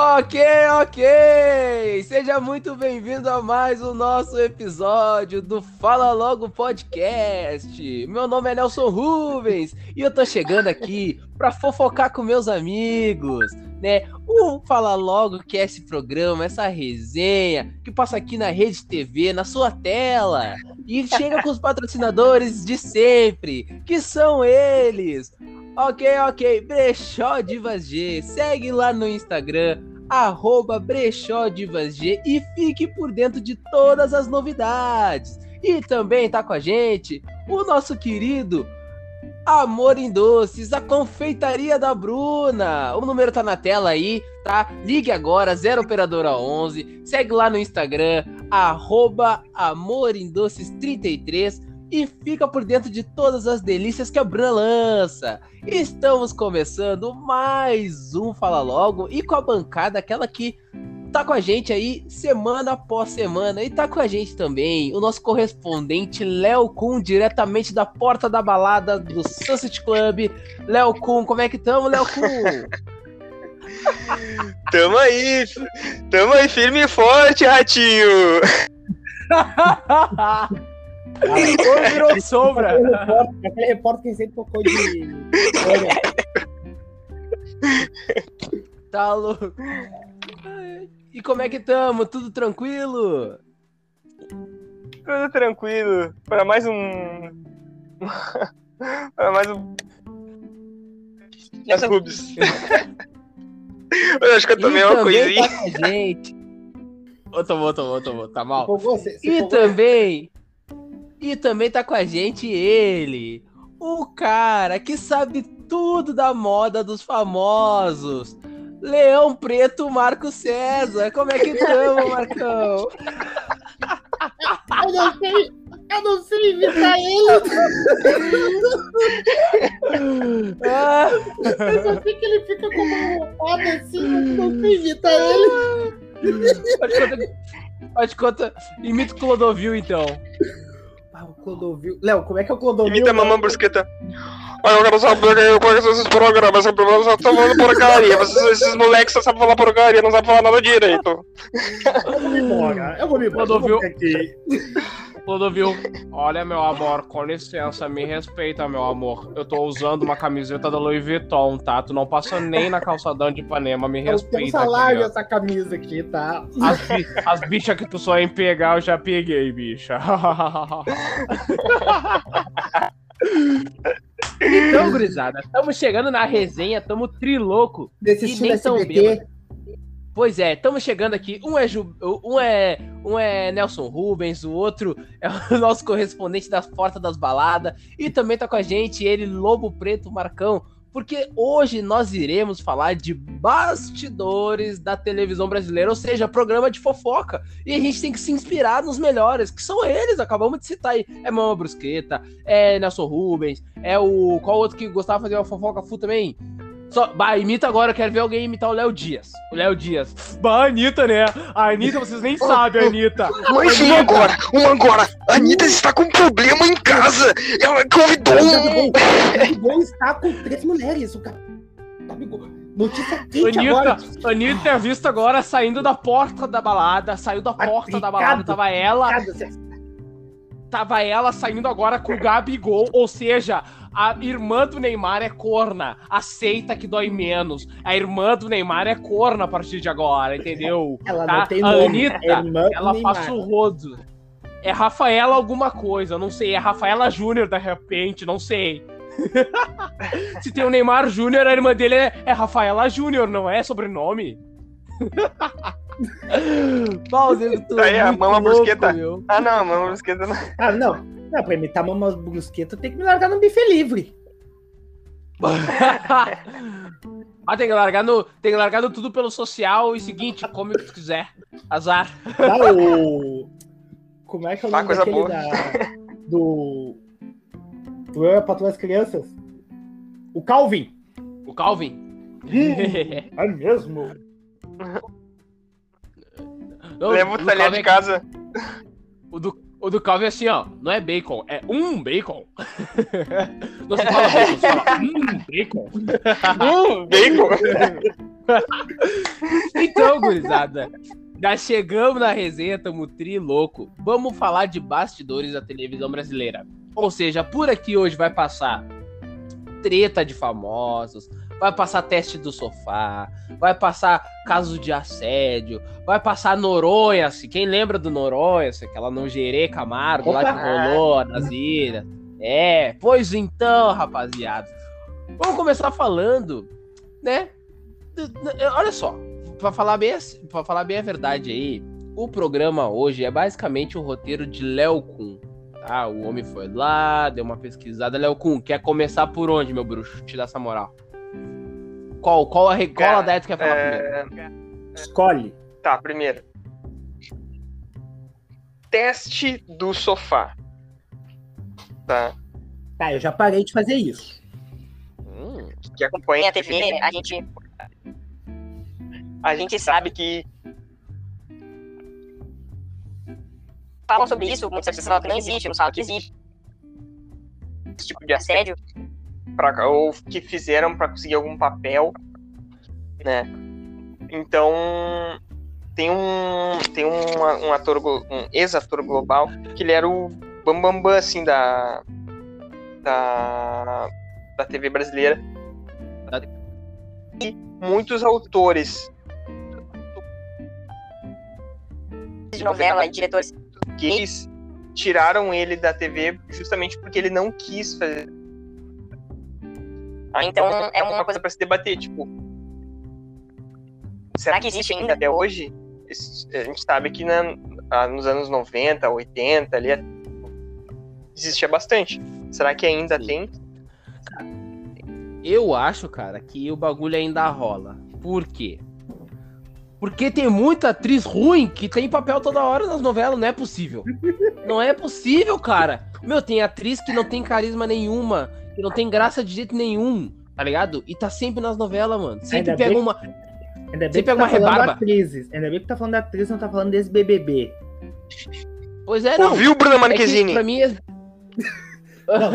Ok, ok! Seja muito bem-vindo a mais o nosso episódio do Fala Logo Podcast. Meu nome é Nelson Rubens e eu tô chegando aqui para fofocar com meus amigos, né? O Fala Logo que é esse programa, essa resenha que passa aqui na Rede TV, na sua tela e chega com os patrocinadores de sempre, que são eles Ok, ok. Brechó Divas G. Segue lá no Instagram, arroba Brechó Divas G e fique por dentro de todas as novidades. E também tá com a gente o nosso querido Amor em Doces, a confeitaria da Bruna. O número tá na tela aí, tá? Ligue agora, 0 operadora 11. Segue lá no Instagram, arroba Amor em Doces 33 e fica por dentro de todas as delícias que a Bruna lança. Estamos começando mais um Fala Logo e com a bancada, aquela que tá com a gente aí semana após semana. E tá com a gente também o nosso correspondente Léo Kun, diretamente da porta da balada do Sunset Club. Léo Kun, como é que tamo, Léo Kun? tamo aí, tamo aí firme e forte, ratinho. Ou virou sombra. Aquele repórter, aquele repórter que sempre tocou de. tá louco. E como é que tamo? Tudo tranquilo? Tudo tranquilo. Para mais um. Para mais um. As rubs. eu acho que eu tomei e uma coisinha. Tá gente. Ô, tomou, tomou, tomou. Tá mal. Você, você e também. E também tá com a gente ele, o cara que sabe tudo da moda dos famosos. Leão Preto Marco César. Como é que estamos, Marcão? Eu não sei, eu não sei imitar ele. Ah. Eu só sei que ele fica com uma roupado assim, eu não sei imitar ele. Pode contar, pode contar. Imita o Clodovil, então. Ah, o Clodovil. Léo, como é que é o Clodovil? Imita a mamãe brusqueta. Olha, eu quero saber quais são esses programas. Esse programa só tá falando porcaria. Esses, esses moleques só sabem falar porcaria, não sabem falar nada direito. eu vou me embora. Eu vou me embora. Clodovil. Clodovil, olha, meu amor, com licença, me respeita, meu amor. Eu tô usando uma camiseta da Louis Vuitton, tá? Tu não passa nem na calçadão de Ipanema, me respeita. Eu salário essa camisa aqui, tá? As, bi as bichas que tu só em pegar, eu já peguei, bicha. então, gurizada, estamos chegando na resenha, estamos triloco. Desse e nem tão bêbado. Pois é, estamos chegando aqui. Um é, Ju, um, é, um é Nelson Rubens, o outro é o nosso correspondente das portas das baladas. E também tá com a gente ele, Lobo Preto Marcão. Porque hoje nós iremos falar de bastidores da televisão brasileira, ou seja, programa de fofoca. E a gente tem que se inspirar nos melhores, que são eles, acabamos de citar aí. É Mama Brusqueta, é Nelson Rubens, é o. Qual outro que gostava de fazer uma fofoca full também? Só, bah, imita agora, eu quero ver alguém imitar o Léo Dias. O Léo Dias. Bah, Anitta, né? A Anitta, vocês nem sabem, Anitta. Mas um agora, um agora. A Anitta está com um problema em casa. Ela convidou um. Gabigol está com três mulheres. O Gabigol. Notícia quente Anitta, agora. Anitta é vista agora saindo da porta da balada. Saiu da porta da balada. Tava ela. Tava ela saindo agora com o Gabigol. Ou seja, a irmã do Neymar é corna. Aceita que dói menos. A irmã do Neymar é corna a partir de agora, entendeu? Ela tá? não tem a nome. Anitta, é ela passa o rodo. É Rafaela alguma coisa, não sei. É Rafaela Júnior, de repente, não sei. Se tem o Neymar Júnior, a irmã dele é, é Rafaela Júnior, não é sobrenome? Paulo, tu Aí, a mama brusqueta. Ah, não, a mama brusqueta não. Ah, não. Não, pra imitar mama brusqueta tem que me largar no bife livre. ah, tem que largar no. Tem que largar no tudo pelo social e seguinte, come o que tu quiser. Azar. Tá, o. Como é que é o Ah, nome coisa daquele boa. da. Do. Do Eu é pra tuas crianças? O Calvin. O Calvin? É mesmo? Não, Leva o talher de é- casa. O do, o do Calvin é assim, ó. Não é bacon, é um bacon. não se fala bacon, se fala um bacon. Hum, bacon. então, gurizada, já chegamos na resenha, tamo tri louco. Vamos falar de bastidores da televisão brasileira. Ou seja, por aqui hoje vai passar treta de famosos, vai passar teste do sofá, vai passar casos de assédio, vai passar Noronha, se quem lembra do Noronha, se aquela não gerê Camargo lá que rolou nas ilhas. É, pois então, rapaziada. Vamos começar falando, né? Olha só, para falar bem, para falar bem a verdade aí, o programa hoje é basicamente o roteiro de Léo Kun. Tá? O homem foi lá, deu uma pesquisada. Léo Kun, quer começar por onde, meu bruxo? Te dá essa moral. Qual, qual a, qual a ideia que tu quer falar é... primeiro? Escolhe. Tá, primeiro. Teste do sofá. Tá. Tá, eu já parei de fazer isso. Hum, que acompanha a TV, a gente. A gente sabe que falam sobre isso, muitas pessoas falam que não existe, não falam que existe esse tipo de assédio, pra, ou que fizeram para conseguir algum papel, né? Então, tem um, tem um, um ator, um ex-ator global, que ele era o bambambam, bam, bam, assim, da, da, da TV brasileira. E muitos autores de novela diretores gays tiraram ele da TV justamente porque ele não quis fazer. Ah, então é uma coisa para se debater, tipo, será que existe ainda até hoje? A gente sabe que na, nos anos 90, 80, ali existia bastante. Será que ainda Sim. tem? Eu acho, cara, que o bagulho ainda rola. Por quê? Porque tem muita atriz ruim que tem papel toda hora nas novelas, não é possível. Não é possível, cara. Meu, tem atriz que não tem carisma nenhuma, que não tem graça de jeito nenhum, tá ligado? E tá sempre nas novelas, mano. Sempre Ainda pega bem... uma. Ainda bem sempre pega tá uma rebarba. Atrizes. Ainda bem que tá falando da atriz, não tá falando desse BBB. Pois é, não. Ouviu, Bruna Marquezine? É pra mim é... Não,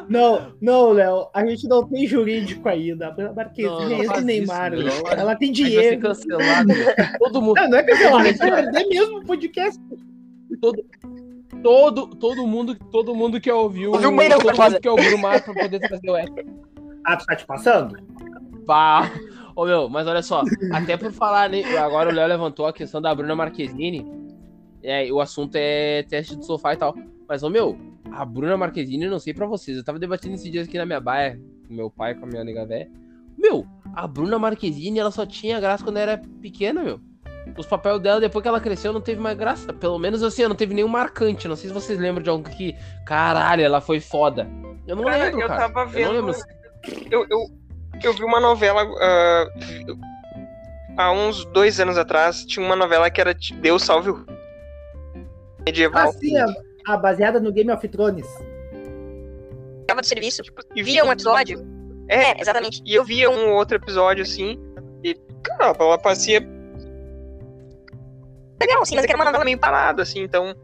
não, não, Léo, a gente não tem jurídico ainda. A Marquezine é Neymar, isso, não, ela tem dinheiro. cancelado, todo mundo. Não, não é cancelado, a gente vai perder mesmo o podcast. Todo, todo, todo mundo, todo mundo que ouviu, ouviu bem, todo mundo que ouviu o Mar pra poder trazer o. Ah, tu tá te passando? Pá. Ô meu, mas olha só, até por falar, né, agora o Léo levantou a questão da Bruna Marquezine. É, o assunto é teste de sofá e tal. Mas, ô meu, a Bruna Marquezine, não sei pra vocês, eu tava debatendo esses dias aqui na minha baia, com meu pai, com a minha nega véia. Meu, a Bruna Marquezine, ela só tinha graça quando era pequena, meu. Os papéis dela, depois que ela cresceu, não teve mais graça. Pelo menos assim, não teve nenhum marcante. Não sei se vocês lembram de algo que, caralho, ela foi foda. Eu não cara, lembro, eu cara. Tava vendo, eu, lembro. Eu, eu, eu vi uma novela. Uh, há uns dois anos atrás, tinha uma novela que era Deus Salve o medieval. Ah, sim, a, a baseada no Game of Thrones. Tava de serviço, tipo, e via um episódio. É, é, exatamente. E eu via um outro episódio assim, e, cara, ela parecia. Legal, assim, mas é que era uma novela meio parada, assim, então.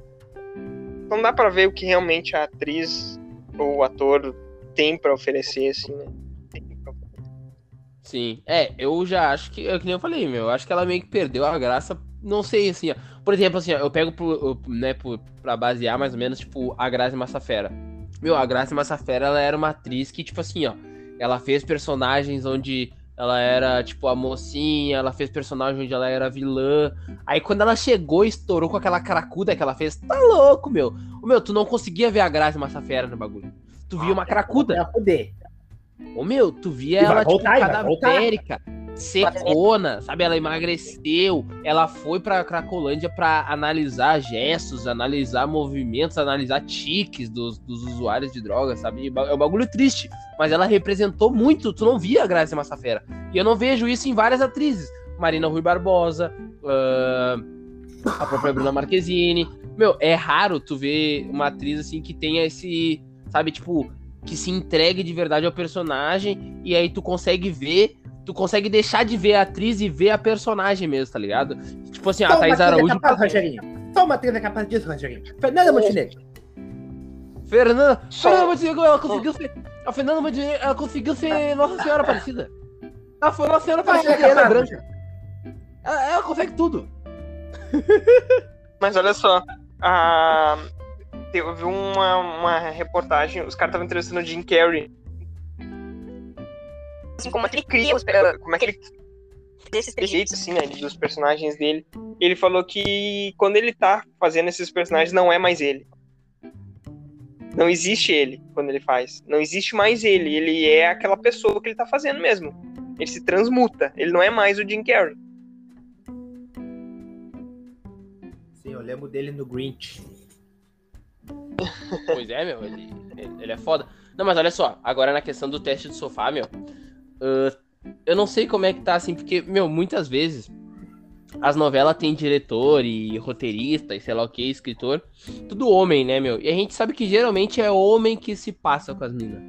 Não dá pra ver o que realmente a atriz ou o ator tem pra oferecer, assim, né? Sim, é, eu já acho que, é que nem eu falei, meu, eu acho que ela meio que perdeu a graça, não sei, assim, ó, por exemplo, assim, ó, eu pego pro, né, pro, pra basear mais ou menos, tipo, a Grazi Massafera. Meu, a Grazi Massafera, ela era uma atriz que, tipo assim, ó, ela fez personagens onde ela era, tipo, a mocinha, ela fez personagem onde ela era vilã. Aí quando ela chegou e estourou com aquela caracuda que ela fez, tá louco, meu. Meu, tu não conseguia ver a Grazi Massafera no bagulho. Tu via uma caracuda. Pra poder. Ô meu, tu via ela, tipo, voltar, tipo, cadavérica, secona, sabe? Ela emagreceu, ela foi pra Cracolândia pra analisar gestos, analisar movimentos, analisar tiques dos, dos usuários de drogas, sabe? É um bagulho triste, mas ela representou muito, tu não via a Graça Massafera. E eu não vejo isso em várias atrizes. Marina Rui Barbosa, uh, a própria Bruna Marquezine. Meu, é raro tu ver uma atriz assim que tenha esse, sabe, tipo, que se entregue de verdade ao personagem e aí tu consegue ver, tu consegue deixar de ver a atriz e ver a personagem mesmo, tá ligado? Tipo assim, Só a Thaís Araújo. Capaz, Rogerinho. Só uma trilha capaz disso, Rogerinho. Fernanda Montenegro. Fernanda, Só... Fernanda Montenegro, ela conseguiu ser. A Fernanda Montenegro, ela conseguiu ser Nossa Senhora Aparecida. Ela foi Nossa Senhora Aparecida e ela é branca. Ela, ela consegue tudo. Mas olha só, a... teve uma, uma reportagem, os caras estavam entrevistando o Jim Carrey. Assim, como é que ele cria, os, como é que ele desses trejeitos, assim, né, dos personagens dele. Ele falou que quando ele tá fazendo esses personagens, não é mais ele. Não existe ele quando ele faz. Não existe mais ele. Ele é aquela pessoa que ele tá fazendo mesmo. Ele se transmuta. Ele não é mais o Jim Carrey. Sim, eu lembro dele no Grinch. Pois é, meu, ele, ele, ele é foda. Não, mas olha só, agora na questão do teste do sofá, meu. Ah, eu não sei como é que tá assim, porque, meu, muitas vezes as novelas têm diretor e roteirista e sei lá o que, escritor. Tudo homem, né, meu? E a gente sabe que geralmente é homem que se passa com as minas.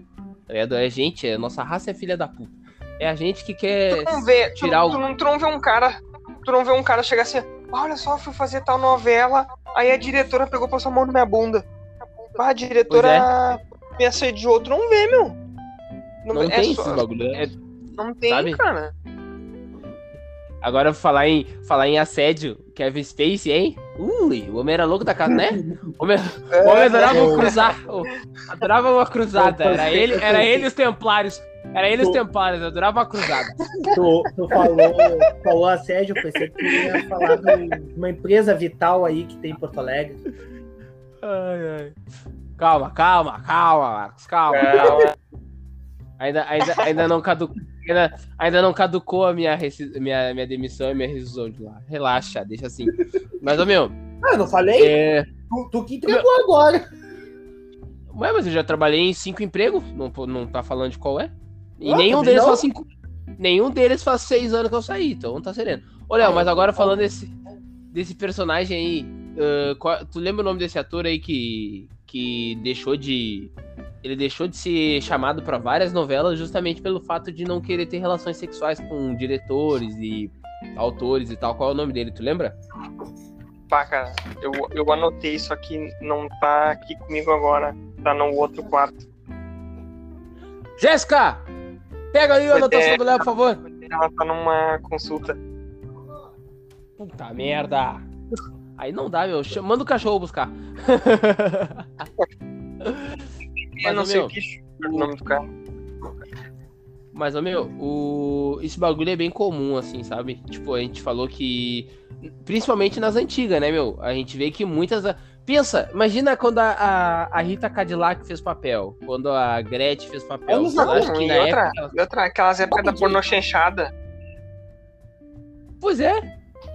Tá ligado? É gente, é, nossa raça é filha da puta. É a gente que quer. Tu não vê, tu, tirar não- o- tu, não, tu não vê um cara, tu não vê um cara chegar assim, "Ah, olha só, fui fazer tal novela, aí a diretora pegou passou a mão na minha bunda. Ah, a diretora me assediou, tu não vê, meu. Não é tem só- esses bagulho. É, Não tem, sabe? cara. Agora falar em, falar em assédio, Kevin Spacey, hein? Ui, o homem era louco da casa, né? O homem, o homem adorava eu- cruzar. o- Adorava uma cruzada. Era ele, era ele e os templários. Era ele e os templários, adorava uma cruzada. Tu, tu falou, falou assédio, eu pensei que tu ia falar de uma empresa vital aí que tem em Porto Alegre. Ai, ai. Calma, calma, calma, Marcos, calma, É. calma. Ainda, ainda, ainda, não caducou, ainda, ainda não caducou a minha, minha, minha demissão e minha rescisão de lá. Relaxa, deixa assim. Mas, ô meu, Ah, não falei? é. Tu, tu que entregou agora. Ué, mas eu já trabalhei em cinco empregos, não, não tá falando de qual é? E Ah, nenhum deles não. faz cinco. Nenhum deles faz seis anos que eu saí, então tá sereno. Ô, Léo, mas agora falando desse, desse personagem aí, ah, qual- tu lembra o nome desse ator aí que, que deixou de. Ele deixou de ser chamado pra várias novelas justamente pelo fato de não querer ter relações sexuais com diretores e autores e tal. Qual é o nome dele, tu lembra? Pá, cara, eu, eu anotei, só que não tá aqui comigo agora. Tá no outro quarto. Jéssica! Pega aí a anotação é. do Léo, por favor. Ela tá numa consulta. Puta merda. Aí não dá, meu. Manda o cachorro buscar. Mas, não sei meu, o que o nome do cara. Mas, meu, o... esse bagulho é bem comum, assim, sabe? Tipo, a gente falou que. Principalmente nas antigas, né, meu? A gente vê que muitas. Pensa, imagina quando a, a, a Rita Cadillac fez papel. Quando a Gretchen fez papel. Eu acho Não, que e na outra, época. ela- e outra, aquelas épocas da pornô chanchada. Pois é.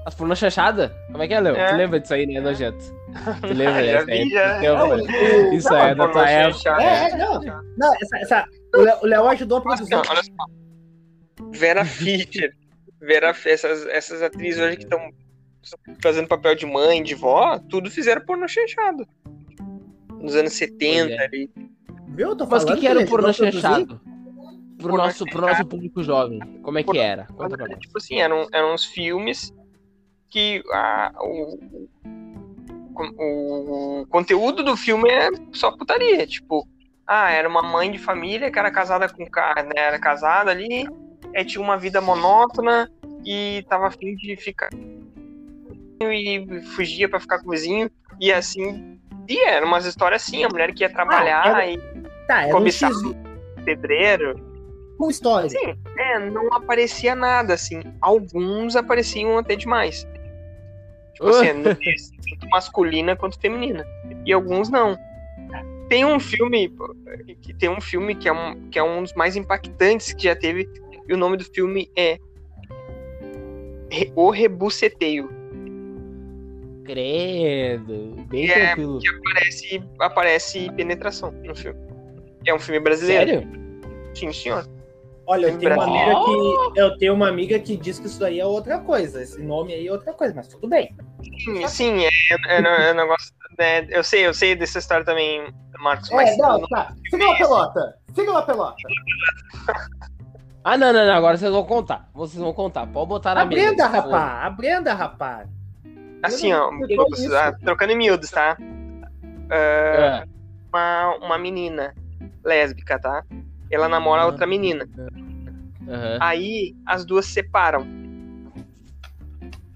As pornô chanchada. Como é que é, Léo? É. Tu lembra disso aí, né, nojento? Tu lembra Já vi, já. O- Isso não, é da tua época. É, é, não. Não, essa, essa, o Léo- o ajudou a produção. olha só. Vera Fischer. Vera, essas, essas atrizes hoje que estão fazendo papel de mãe, de vó, tudo fizeram pornô chanchado. Nos anos 70 Pois é. ali. Viu? Tô Mas o que, que era o produzir. chanchado? Pro Pornô nosso, pro nosso público jovem. Como é que era? Conta pra nós. Tipo assim, eram, eram uns filmes que a, o, o, o conteúdo do filme é só putaria. Tipo, ah, era uma mãe de família que era casada com cara, né? Era casada ali, aí tinha uma vida monótona e tava afim de ficar e fugia pra ficar com o vizinho. E assim, e eram umas histórias assim, a mulher que ia trabalhar era- e Tá, era um cobiçava pedreiro. com história. Sim, é, não aparecia nada, assim. Alguns apareciam até demais. Tipo assim, no- tanto masculina quanto feminina. E alguns não. Tem um filme, que tem um filme que é um, que é um dos mais impactantes que já teve, e o nome do filme é O Rebuceteio. Credo. Bem É, tranquilo. Aparece, aparece penetração no filme. É um filme brasileiro. Sério? Sim, senhor. Olha, eu tenho, uma amiga que, eu tenho uma amiga que diz que isso daí é outra coisa. Esse nome aí é outra coisa, mas tudo bem. Sim, sim, é, é, é um negócio. né, eu sei, eu sei dessa história também, Marcos, mas É, não, tá. Siga lá, pelota. Siga lá, pelota. Ah, não, não, não. Agora vocês vão contar. Vocês vão contar. Pode botar na mesa. Aprenda, for. rapaz. Aprenda, rapaz. assim, ó, não- ah, trocando em miúdos, tá? É. uma, uma menina lésbica, tá? Ela namora Ah. outra menina. Aham. Aí as duas se separam.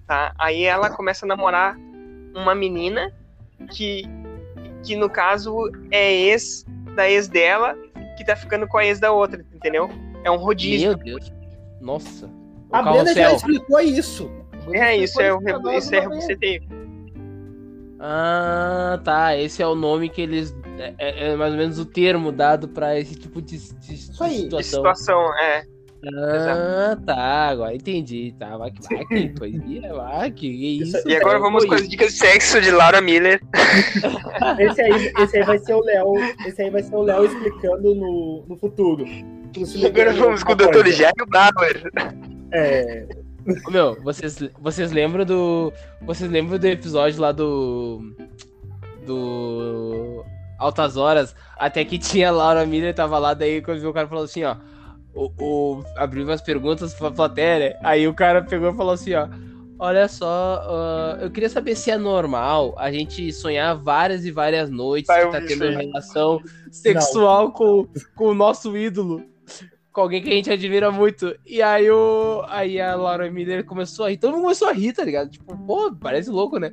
Tá? Aí ela começa a namorar uma menina que, que no caso é ex da ex dela, que tá ficando com a ex da outra, entendeu? É um rodízio. Meu Deus. Nossa. O A Brenda já explicou isso. Brenda É, isso é o isso é vez. rebuceteio. Ah, tá. Esse é o nome que eles. É, é- é mais ou menos o termo dado pra esse tipo de, de- de aí. De situação. situação, é. Ah, tá. Agora entendi. Tá, vai que vai, que poesia. Vai, que isso. Isso- E agora cara, vamos foi com as dicas de sexo de Laura Miller. Esse aí, esse aí vai ser o Léo. Esse aí vai ser o Léo explicando no, no futuro. Se Agora vamos com o Dr. Jairo Bauer. É. Meu, vocês, vocês lembram do. Vocês lembram do episódio lá do. Do. Altas Horas? Até que tinha a Laura Miller, tava lá, daí quando viu o cara falou assim, ó. O, o, abriu umas perguntas pra plateia, aí o cara pegou e falou assim, ó. Olha só, ah, eu queria saber se é normal a gente sonhar várias e várias noites Ah, que tá tendo aí. relação sexual com, com o nosso ídolo. Com alguém que a gente admira muito. E aí, o, aí a Laura Miller começou a rir. Todo mundo começou a rir, tá ligado? Tipo, pô, parece louco, né?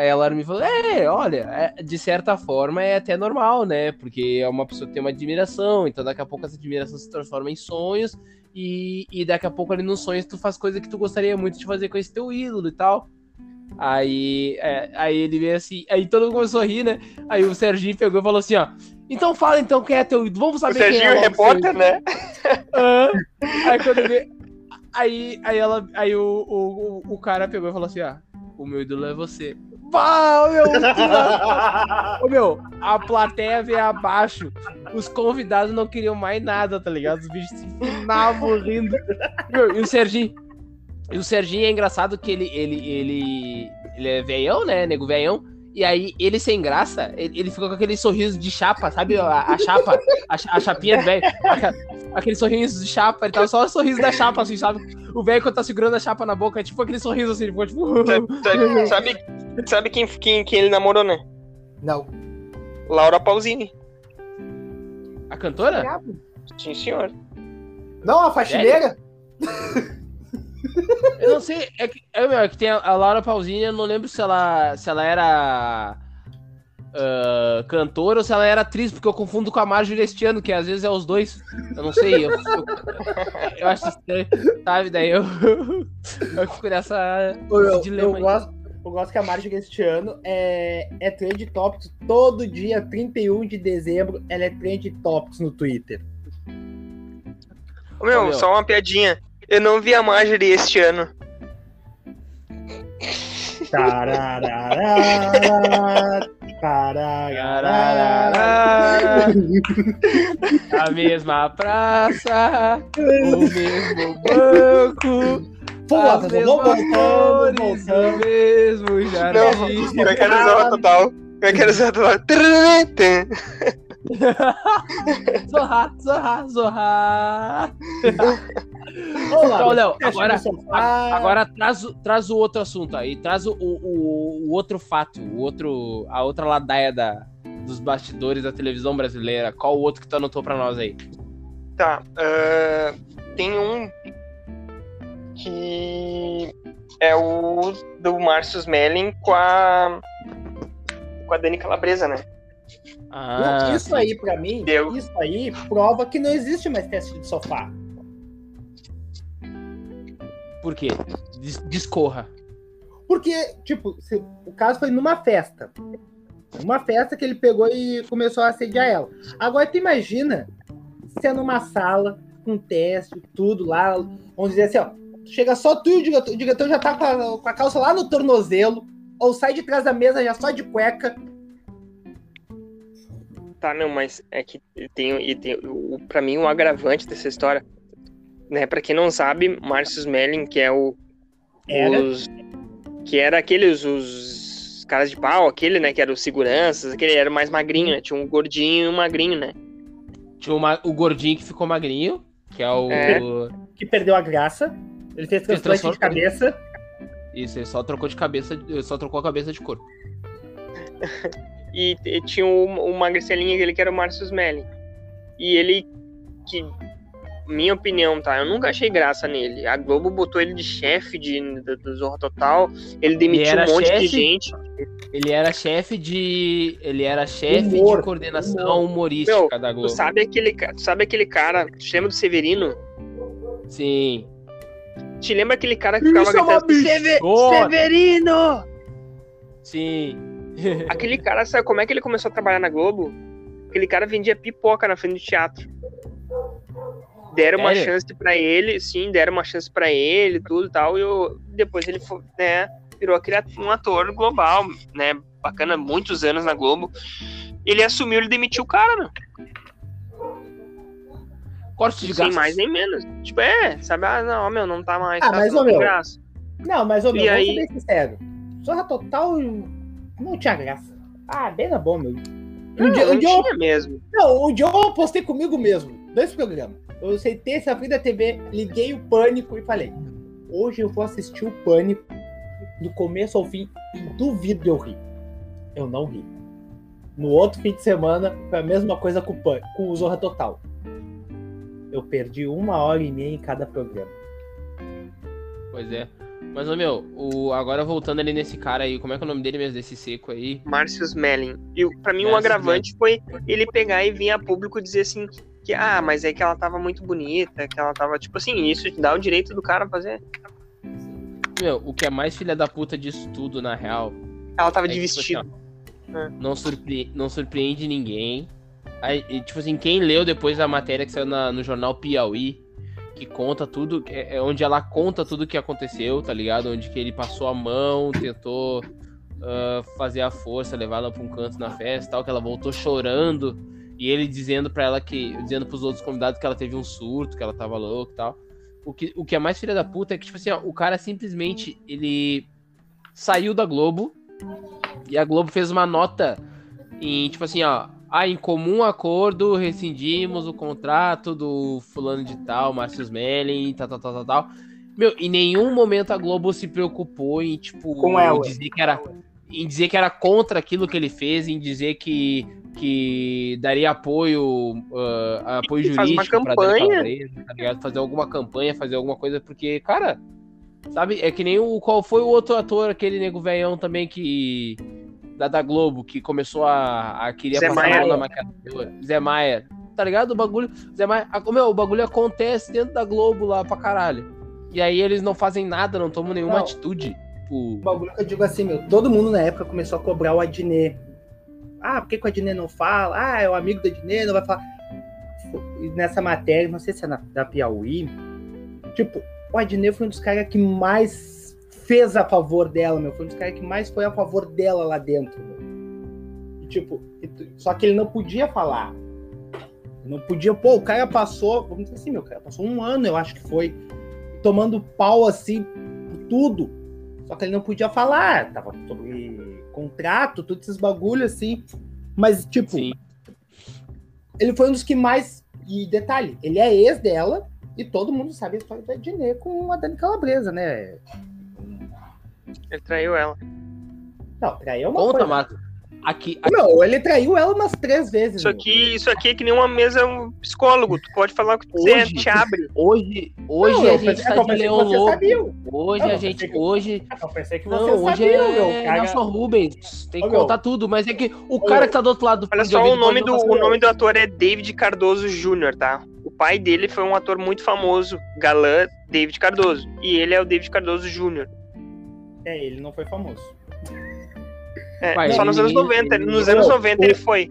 Aí a Laura me falou: É, olha, é, de certa forma é até normal, né? Porque é uma pessoa que tem uma admiração, então daqui a pouco essa admiração se transforma em sonhos. E, e daqui a pouco ali nos sonhos tu faz coisa que tu gostaria muito de fazer com esse teu ídolo e tal. Aí, é, aí ele veio assim, aí todo mundo começou a rir, né? Aí o Serginho pegou e falou assim, ó. Então fala então quem é teu ídolo, vamos O saber quem é Serginho logo seu repórter, né? ah, aí quando ele. Aí, aí, ela, aí o, o, o, o cara pegou e falou assim: Ah, o meu ídolo é você. Pau, meu! Ô, meu, a plateia veio abaixo. Os convidados não queriam mais nada, tá ligado? Os bichos se finavam rindo. Meu, e o Serginho. E o Serginho é engraçado que ele, ele, ele, ele é veião, né? Nego veião. E aí, ele sem graça, ele, ele ficou com aquele sorriso de chapa, sabe? A, a chapa, a, a chapinha do velho. Aquele sorriso de chapa, ele tava só o sorriso da chapa, assim, sabe? O velho quando tá segurando a chapa na boca, é tipo aquele sorriso assim, ele ficou tipo. Sabe, sabe, sabe quem, quem, quem ele namorou, né? Não. Laura Pausini. A cantora? Sim, senhor. Não, a faxineira? Eu não sei, é que, é, meu, é que tem a, a Laura Pausini, eu não lembro se ela, se ela era ah, cantora ou se ela era atriz, porque eu confundo com a Marjorie este ano, que às vezes é os dois. Eu não sei, eu, eu, eu acho estranho, sabe? Daí eu, eu fico nessa. Eu, eu, dilema aí. gosto, eu gosto que a Marjorie este ano é, é Trend Topics. Todo dia, 31 de dezembro, ela é Trend Topics no Twitter. Ô, meu, Ô, meu. só uma piadinha. Eu não vi a Marjorie este ano. Tararara. A mesma praça, o mesmo banco, Pô, as mesmas voltando, cores, o voltando. mesmo Não, jardim. eu quero usar o total. Eu quero usar o total. Zorra, zorra, zorra. Olá, Então, Léo, agora, agora traz, o- traz o outro assunto aí. Traz o, o, o outro fato, o outro, a outra ladaia da, dos bastidores da televisão brasileira. Qual o outro que tu anotou pra nós aí? Tá. ah, tem um que é o do Márcio Smelling com a com a Dani Calabresa, né? Ah, isso aí, pra mim, Deu. isso aí prova que não existe mais teste de sofá. por quê? Dis- discorra. Porque, tipo, se- o caso foi numa festa. Uma festa que ele pegou e começou a assediar ela. Agora tu imagina se é numa sala, com teste, tudo lá, vamos dizer assim, ó. Chega só tu e o diretor, o diretor já tá com a, com a calça lá no tornozelo, ou sai de trás da mesa já só de cueca. Tá, não, mas é que tem, e tem o, pra mim um agravante dessa história, né? Pra quem não sabe, Márcio Smelling, que é o Era. os que era aqueles os caras de pau, aquele, né, que era os seguranças, aquele era mais magrinho, né? Tinha um gordinho e um magrinho, né? Tinha uma- o gordinho que ficou magrinho, que é o. É. Que perdeu a graça. Ele fez transplante de cabeça. Isso, ele só trocou de cabeça, ele só trocou a cabeça de corpo. E, e tinha o, o magricelinho, aquele que era o Márcio Smelling. E ele que minha opinião, tá? Eu nunca achei graça nele. A Globo botou ele de chefe de, do, do Zorro Total. Ele demitiu era um monte chefe? de gente. Ele era chefe de. Ele era chefe Humor, de coordenação humorística Meu, da Tu Globo. sabe aquele, tu sabe aquele cara, tu te lembra do Severino? Sim. Te lembra aquele cara que ficava gritando Seve- bichona." Severino! Sim. Aquele cara, sabe como é que ele começou a trabalhar na Globo? Aquele cara vendia pipoca na frente do teatro. Deram uma chance pra ele, sim, deram uma chance pra ele, tudo e tal, e eu- depois ele foi, né, virou aquele um ator global, né, bacana, muitos anos na Globo. Ele assumiu, ele demitiu o cara, meu. Corte de Sem gastos. mais nem menos. Tipo, é, sabe, ah, não, meu, não tá mais, Ah, tá, mas, não ô, meu, graça. Não, mas, ô, meu, E vamos aí? ser bem sincero. Zorra Total não tinha graça. Ah, bem na boa, meu. Um Não, dia, um não dia eu, mesmo. não, um dia eu apostei comigo mesmo. Dois programas. Eu aceitei essa Frida TV, liguei o Pânico e falei: hoje eu vou assistir o Pânico do começo ao fim e duvido eu rir. Eu não ri. No outro fim de semana, foi a mesma coisa com o, Pânico, com o Zorra Total. Eu perdi uma hora e meia em cada programa. Pois é. Mas, ô meu, o... agora voltando ali nesse cara aí, como é que é o nome dele mesmo, desse seco aí? Márcio Smelling. E o- pra mim, um Márcio agravante foi ele pegar e vir a público dizer assim: que, ah, mas é que ela tava muito bonita, que ela tava, tipo assim, isso dá o direito do cara fazer. Meu, o que é mais filha da puta disso tudo, na real, Ela tava É de que, tipo vestido. assim, ó, não, surpre- não surpreende ninguém. Aí, tipo assim, quem leu depois a matéria que saiu na- no jornal Piauí, que conta tudo, é, é onde ela conta tudo que aconteceu, tá ligado? Onde que ele passou a mão, tentou ah, fazer a força, levar ela pra um canto na festa tal, que ela voltou chorando. E ele dizendo pra ela que. Dizendo pros outros convidados que ela teve um surto, que ela tava louca e tal. O que, o que é mais filha da puta é que, tipo assim, ó, o cara simplesmente ele saiu da Globo e a Globo fez uma nota em, tipo assim, ó. Ah, em comum acordo, rescindimos o contrato do fulano de tal, Márcio Smelling, tal, tal, tal, tal, tal. Meu, em nenhum momento a Globo se preocupou em, tipo, Com ela. dizer que era em dizer que era contra aquilo que ele fez, em dizer que, que daria apoio, ah, apoio E faz uma jurídico. Calabresa, tá ligado? Fazer alguma campanha, fazer alguma coisa, porque, cara, sabe, é que nem o qual foi o outro ator, aquele nego velhão também que da, da Globo, que começou a, a querer Zé passar a Maier. mão na maquiadora. Zé Maia. Tá ligado? O bagulho. Zé Maia. a- Meu, o bagulho acontece dentro da Globo lá pra caralho. E aí eles não fazem nada, não tomam nenhuma Não. atitude. Tipo. O bagulho que eu digo assim, meu, todo mundo na época começou a cobrar o Adnet. Ah, por que, que o Adnet não fala? Ah, é o amigo do Adnet, não vai falar. E nessa matéria, não sei se é na, da Piauí, tipo, o Adnet foi um dos caras que mais fez a favor dela, meu. Foi um dos caras que mais foi a favor dela lá dentro, meu. E, tipo, só que ele não podia falar. Não podia, pô, o cara passou, vamos dizer assim, meu, cara passou um ano, eu acho que foi, tomando pau assim, por tudo. Só que ele não podia falar, tava sobre contrato, todos esses bagulhos assim. Mas, tipo, Sim. ele foi um dos que mais. E detalhe, ele é ex dela e todo mundo sabe a história da Dinê com a Dani Calabresa, né? Ele traiu ela. Não, traiu uma Conta, coisa. Marco. Aqui, aqui Não, ele traiu ela umas três vezes. Isso meu. aqui, isso aqui é que nem uma mesa um psicólogo. Tu pode falar o que tu quiser, Hoje- te abre. hoje, hoje Não, a gente tá eu de leão você louco. sabia. Hoje Não, a gente, que- hoje Ah, eu pensei que você Não, hoje sabia, é meu. Cara... Nelson Rubens. Tem que Ô, meu. contar tudo, mas é que o Ô, cara que tá do outro lado do Olha só, o nome, pode do, o nome do ator é David Cardoso Jr., tá? O pai dele foi um ator muito famoso, galã David Cardoso. E ele é o David Cardoso Jr. É, ele não foi famoso. É, Pai, só nos anos 90. ele- Nos anos meu, 90 o- ele foi.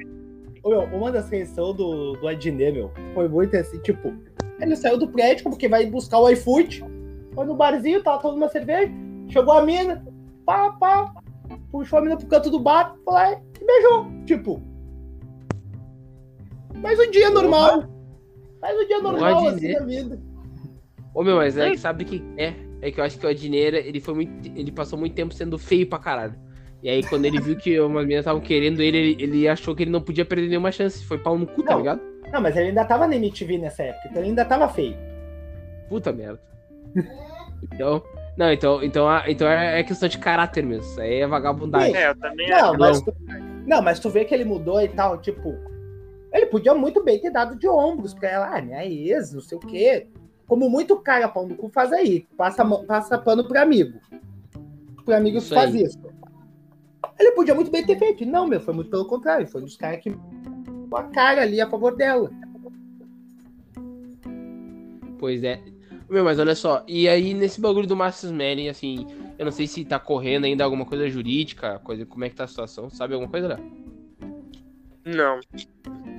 Meu, uma das reações do, do Adnet, meu, foi muito assim, tipo, ele saiu do prédio porque vai buscar o iFood, foi no barzinho, tava tomando uma cerveja, chegou a mina, pá, pá, puxou a mina pro canto do bar, foi lá e beijou. Tipo. Mais um dia normal. Mais um dia normal, assim, na vida. Ô meu, mas é que sabe o que é? É que eu acho que o Adneira, ele foi muito. Ele passou muito tempo sendo feio pra caralho. E aí, quando ele viu que umas meninas estavam querendo ele, ele, ele achou que ele não podia perder nenhuma chance. Foi pau no cu, tá Não. ligado? Não, mas ele ainda tava na MTV nessa época, então ele ainda tava feio. Puta merda. Então. Não, então, então, então é é questão de caráter mesmo. Isso aí é vagabundagem. É, eu também Não, não. mas tu, não, mas tu vê que ele mudou e tal, tipo. Ele podia muito bem ter dado de ombros pra ela, ah, minha ex, não sei o quê. Como muito cara pão do cu faz aí, passa, passa pano pro amigo. Pro amigo Isso faz aí. isso. Ele podia muito bem ter feito. Não, meu, foi muito pelo contrário. Foi dos caras que a cara ali a favor dela. Pois é. Meu, mas olha só, e aí nesse bagulho do Marcus Manning, assim, eu não sei se tá correndo ainda alguma coisa jurídica, coisa, como é que tá a situação, sabe alguma coisa, Léo? Não.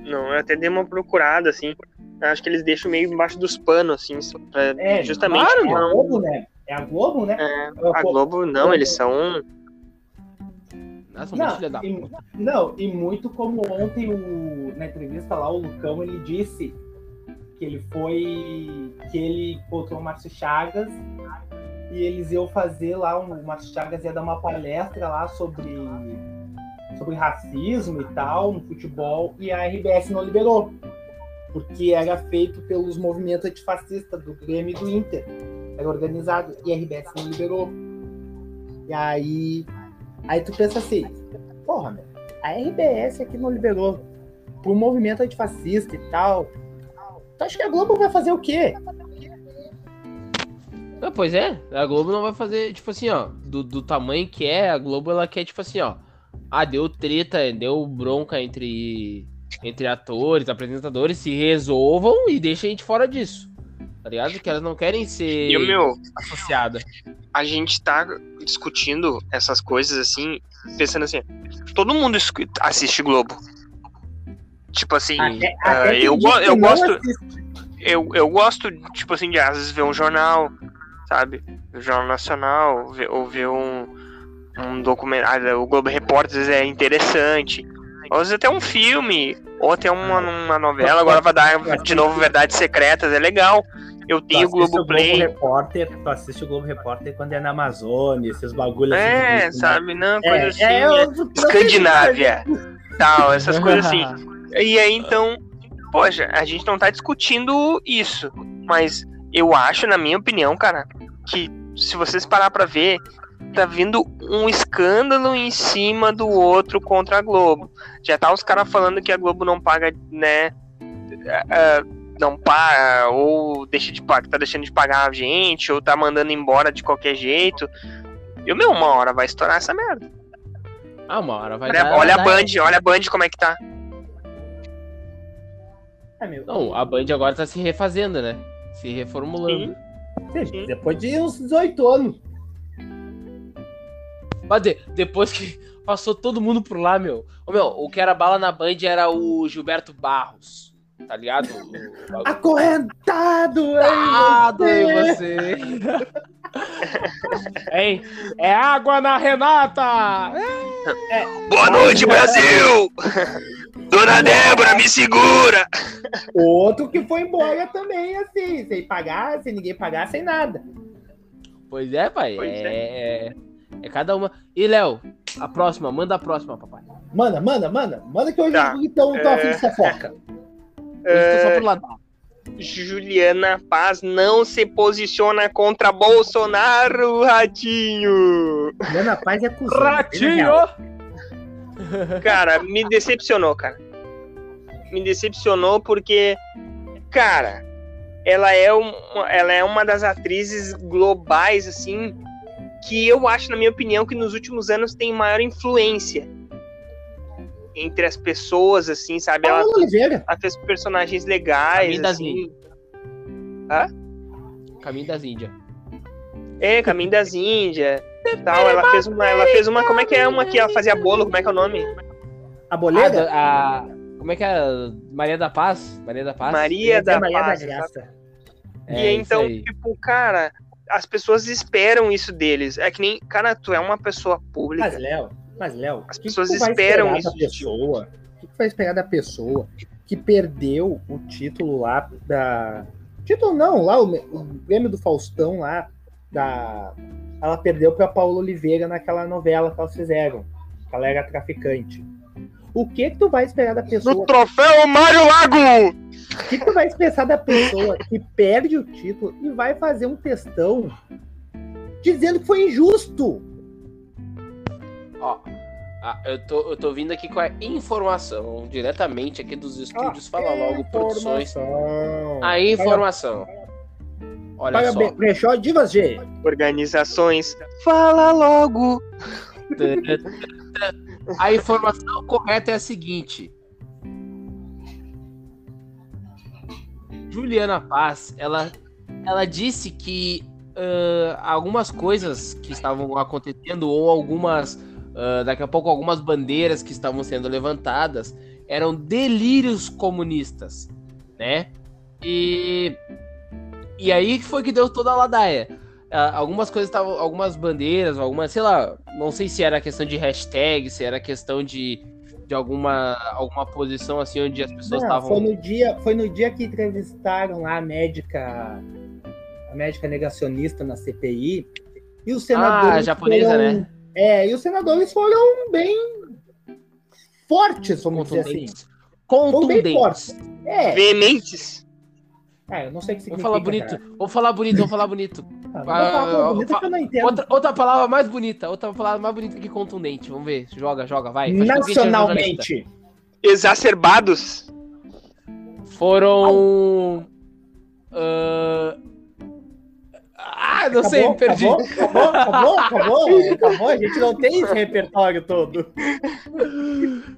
Não, eu até dei uma procurada, assim. Acho que eles deixam meio embaixo dos panos, assim, pra- É, justamente claro, É a Globo, né? É a Globo, né? É, a Globo, não, eles são. Nossa, Não, muito filha da e, puta. não, e muito como ontem o, na entrevista lá, o Lucão ele disse que ele foi. que ele encontrou o Márcio Chagas e eles iam fazer lá, o Márcio Chagas ia dar uma palestra lá sobre, sobre racismo e tal no futebol, e a RBS não liberou. Porque era feito pelos movimentos antifascistas do Grêmio e do Inter. Era organizado, e a RBS não liberou. E aí Aí tu pensa assim, porra, meu, a RBS aqui não liberou pro movimento antifascista e tal. Tu acha que a Globo vai fazer o quê? Ah, pois é, a Globo não vai fazer, tipo assim, ó, do, do tamanho que é, a Globo ela quer, tipo assim, ó. Ah, deu treta, deu bronca entre, entre atores, apresentadores, se resolvam e deixem a gente fora disso. Tá ligado? Que elas não querem ser E meu, associadas. a gente tá discutindo essas coisas assim, pensando assim, todo mundo assiste Globo. Tipo assim, Até, ah, até quem eu, go- eu gosto, assiste. eu, eu gosto, tipo assim, de às vezes ver um jornal, sabe? O Jornal Nacional, ver- ou ver um, um documentário, o Globo Repórter às vezes é interessante. Ou às vezes até um filme, ou até uma, uma novela, agora vai dar de novo Verdades Secretas, é legal. Eu tenho o Globo Play. Repórter, tu assiste o Globo Repórter quando é na Amazônia, esses bagulhos assim. É, de- sabe? Não, É, coisa assim. é, é- Escandinávia, tal, essas coisas assim. E aí, então, poxa, a gente não tá discutindo isso, mas eu acho, na minha opinião, cara, que se vocês parar pra ver, tá vindo um escândalo em cima do outro contra a Globo. Já tá os caras falando que a Globo não paga, né, ah, ah, não paga, ou deixa de pagar, tá deixando de pagar a gente, ou tá mandando embora de qualquer jeito. E, meu, uma hora vai estourar essa merda. Ah, uma hora vai Olha, dar- olha a dar- Band, olha a Band como é que tá. É, Não, a Band agora tá se refazendo, né? Se reformulando. sim, sim. depois de uns 18 anos. Mas de- depois que passou todo mundo por lá, meu. Ô, meu, o que era bala na Band era o Gilberto Barros. Tá ligado? O- o- Acorrentado! Acorrentado em você? você. Hein? É água na Renata! Boa noite, Brasil! Dona Débora, me segura! Outro que foi embora também, assim, sem pagar, sem ninguém pagar, sem nada. Pois é, pai. Pois é, é. É cada uma. E, Léo, a próxima, manda a próxima, papai. Manda, manda, manda. Manda que hoje Tá. então tô É. afim de fofoca. tô só lá. Juliana Paz não se posiciona contra Bolsonaro, ratinho! Ana Paz é cuzão. Ratinho! Cara, me decepcionou, cara. Me decepcionou porque, cara, ela é, um, ela é uma das atrizes globais, assim, que eu acho, na minha opinião, que nos últimos anos tem maior influência entre as pessoas, assim, sabe? Ela, ela fez personagens legais, Caminho das assim. Caminho das Índias. É, Caminho das Índias. Tal, ela fez uma, ela fez uma, como é que é uma que ela fazia bolo, como é que é o nome? A A, boleira? a- a- como é que é? Maria da Paz? Maria da Paz? Maria da Maria Paz. da Graça. É, e isso então, tipo, cara, as pessoas esperam isso deles. É que nem, cara, tu é uma pessoa pública. Mas, Léo, mas, Léo, As que pessoas que esperam isso da pessoa. O que tu vai esperar da pessoa que perdeu o título lá da. Título não, lá o, o prêmio do Faustão lá da. Ela perdeu pra Paula Oliveira naquela novela que elas fizeram. Ela era traficante. O que que tu vai esperar da pessoa? No troféu Mário Lago! O que tu vai expressar da pessoa que perde o título e vai fazer um textão dizendo que foi injusto? Ó, Ah, eu, tô, eu tô vindo aqui com a informação, diretamente aqui dos estúdios Fala Logo Produções. A informação. Olha Paga só. Brechó Divas G. Organizações. Fala logo! A informação correta é a seguinte. Juliana Paz, ela, ela disse que ah, algumas coisas que estavam acontecendo, ou algumas, ah, daqui a pouco, algumas bandeiras que estavam sendo levantadas, eram delírios comunistas, né? E, e aí foi que deu toda a ladaia. Ah, algumas coisas estavam, algumas bandeiras, algumas, sei lá, não sei se era questão de hashtag, se era questão de, de alguma, alguma posição assim onde as pessoas estavam. foi no dia, foi no dia que entrevistaram lá a médica, a médica negacionista na CPI. E os senadores Ah, japonesa, foram- né? É, e os senadores foram bem fortes, vamos dizer assim. Contundentes. bem fortes. É, Veementes. é, eu não sei o que significa. falar bonito. cara. Vamos falar bonito, vamos falar bonito. Ah, Ah, bonita. Outra, outra palavra mais bonita, outra palavra mais bonita que contundente. Vamos ver. Joga, joga, vai. Nacionalmente. Exacerbados. Foram. ah, Ah, não sei, Acabou, perdi. Acabou, acabou, acabou, acabou. A gente não tem esse repertório todo.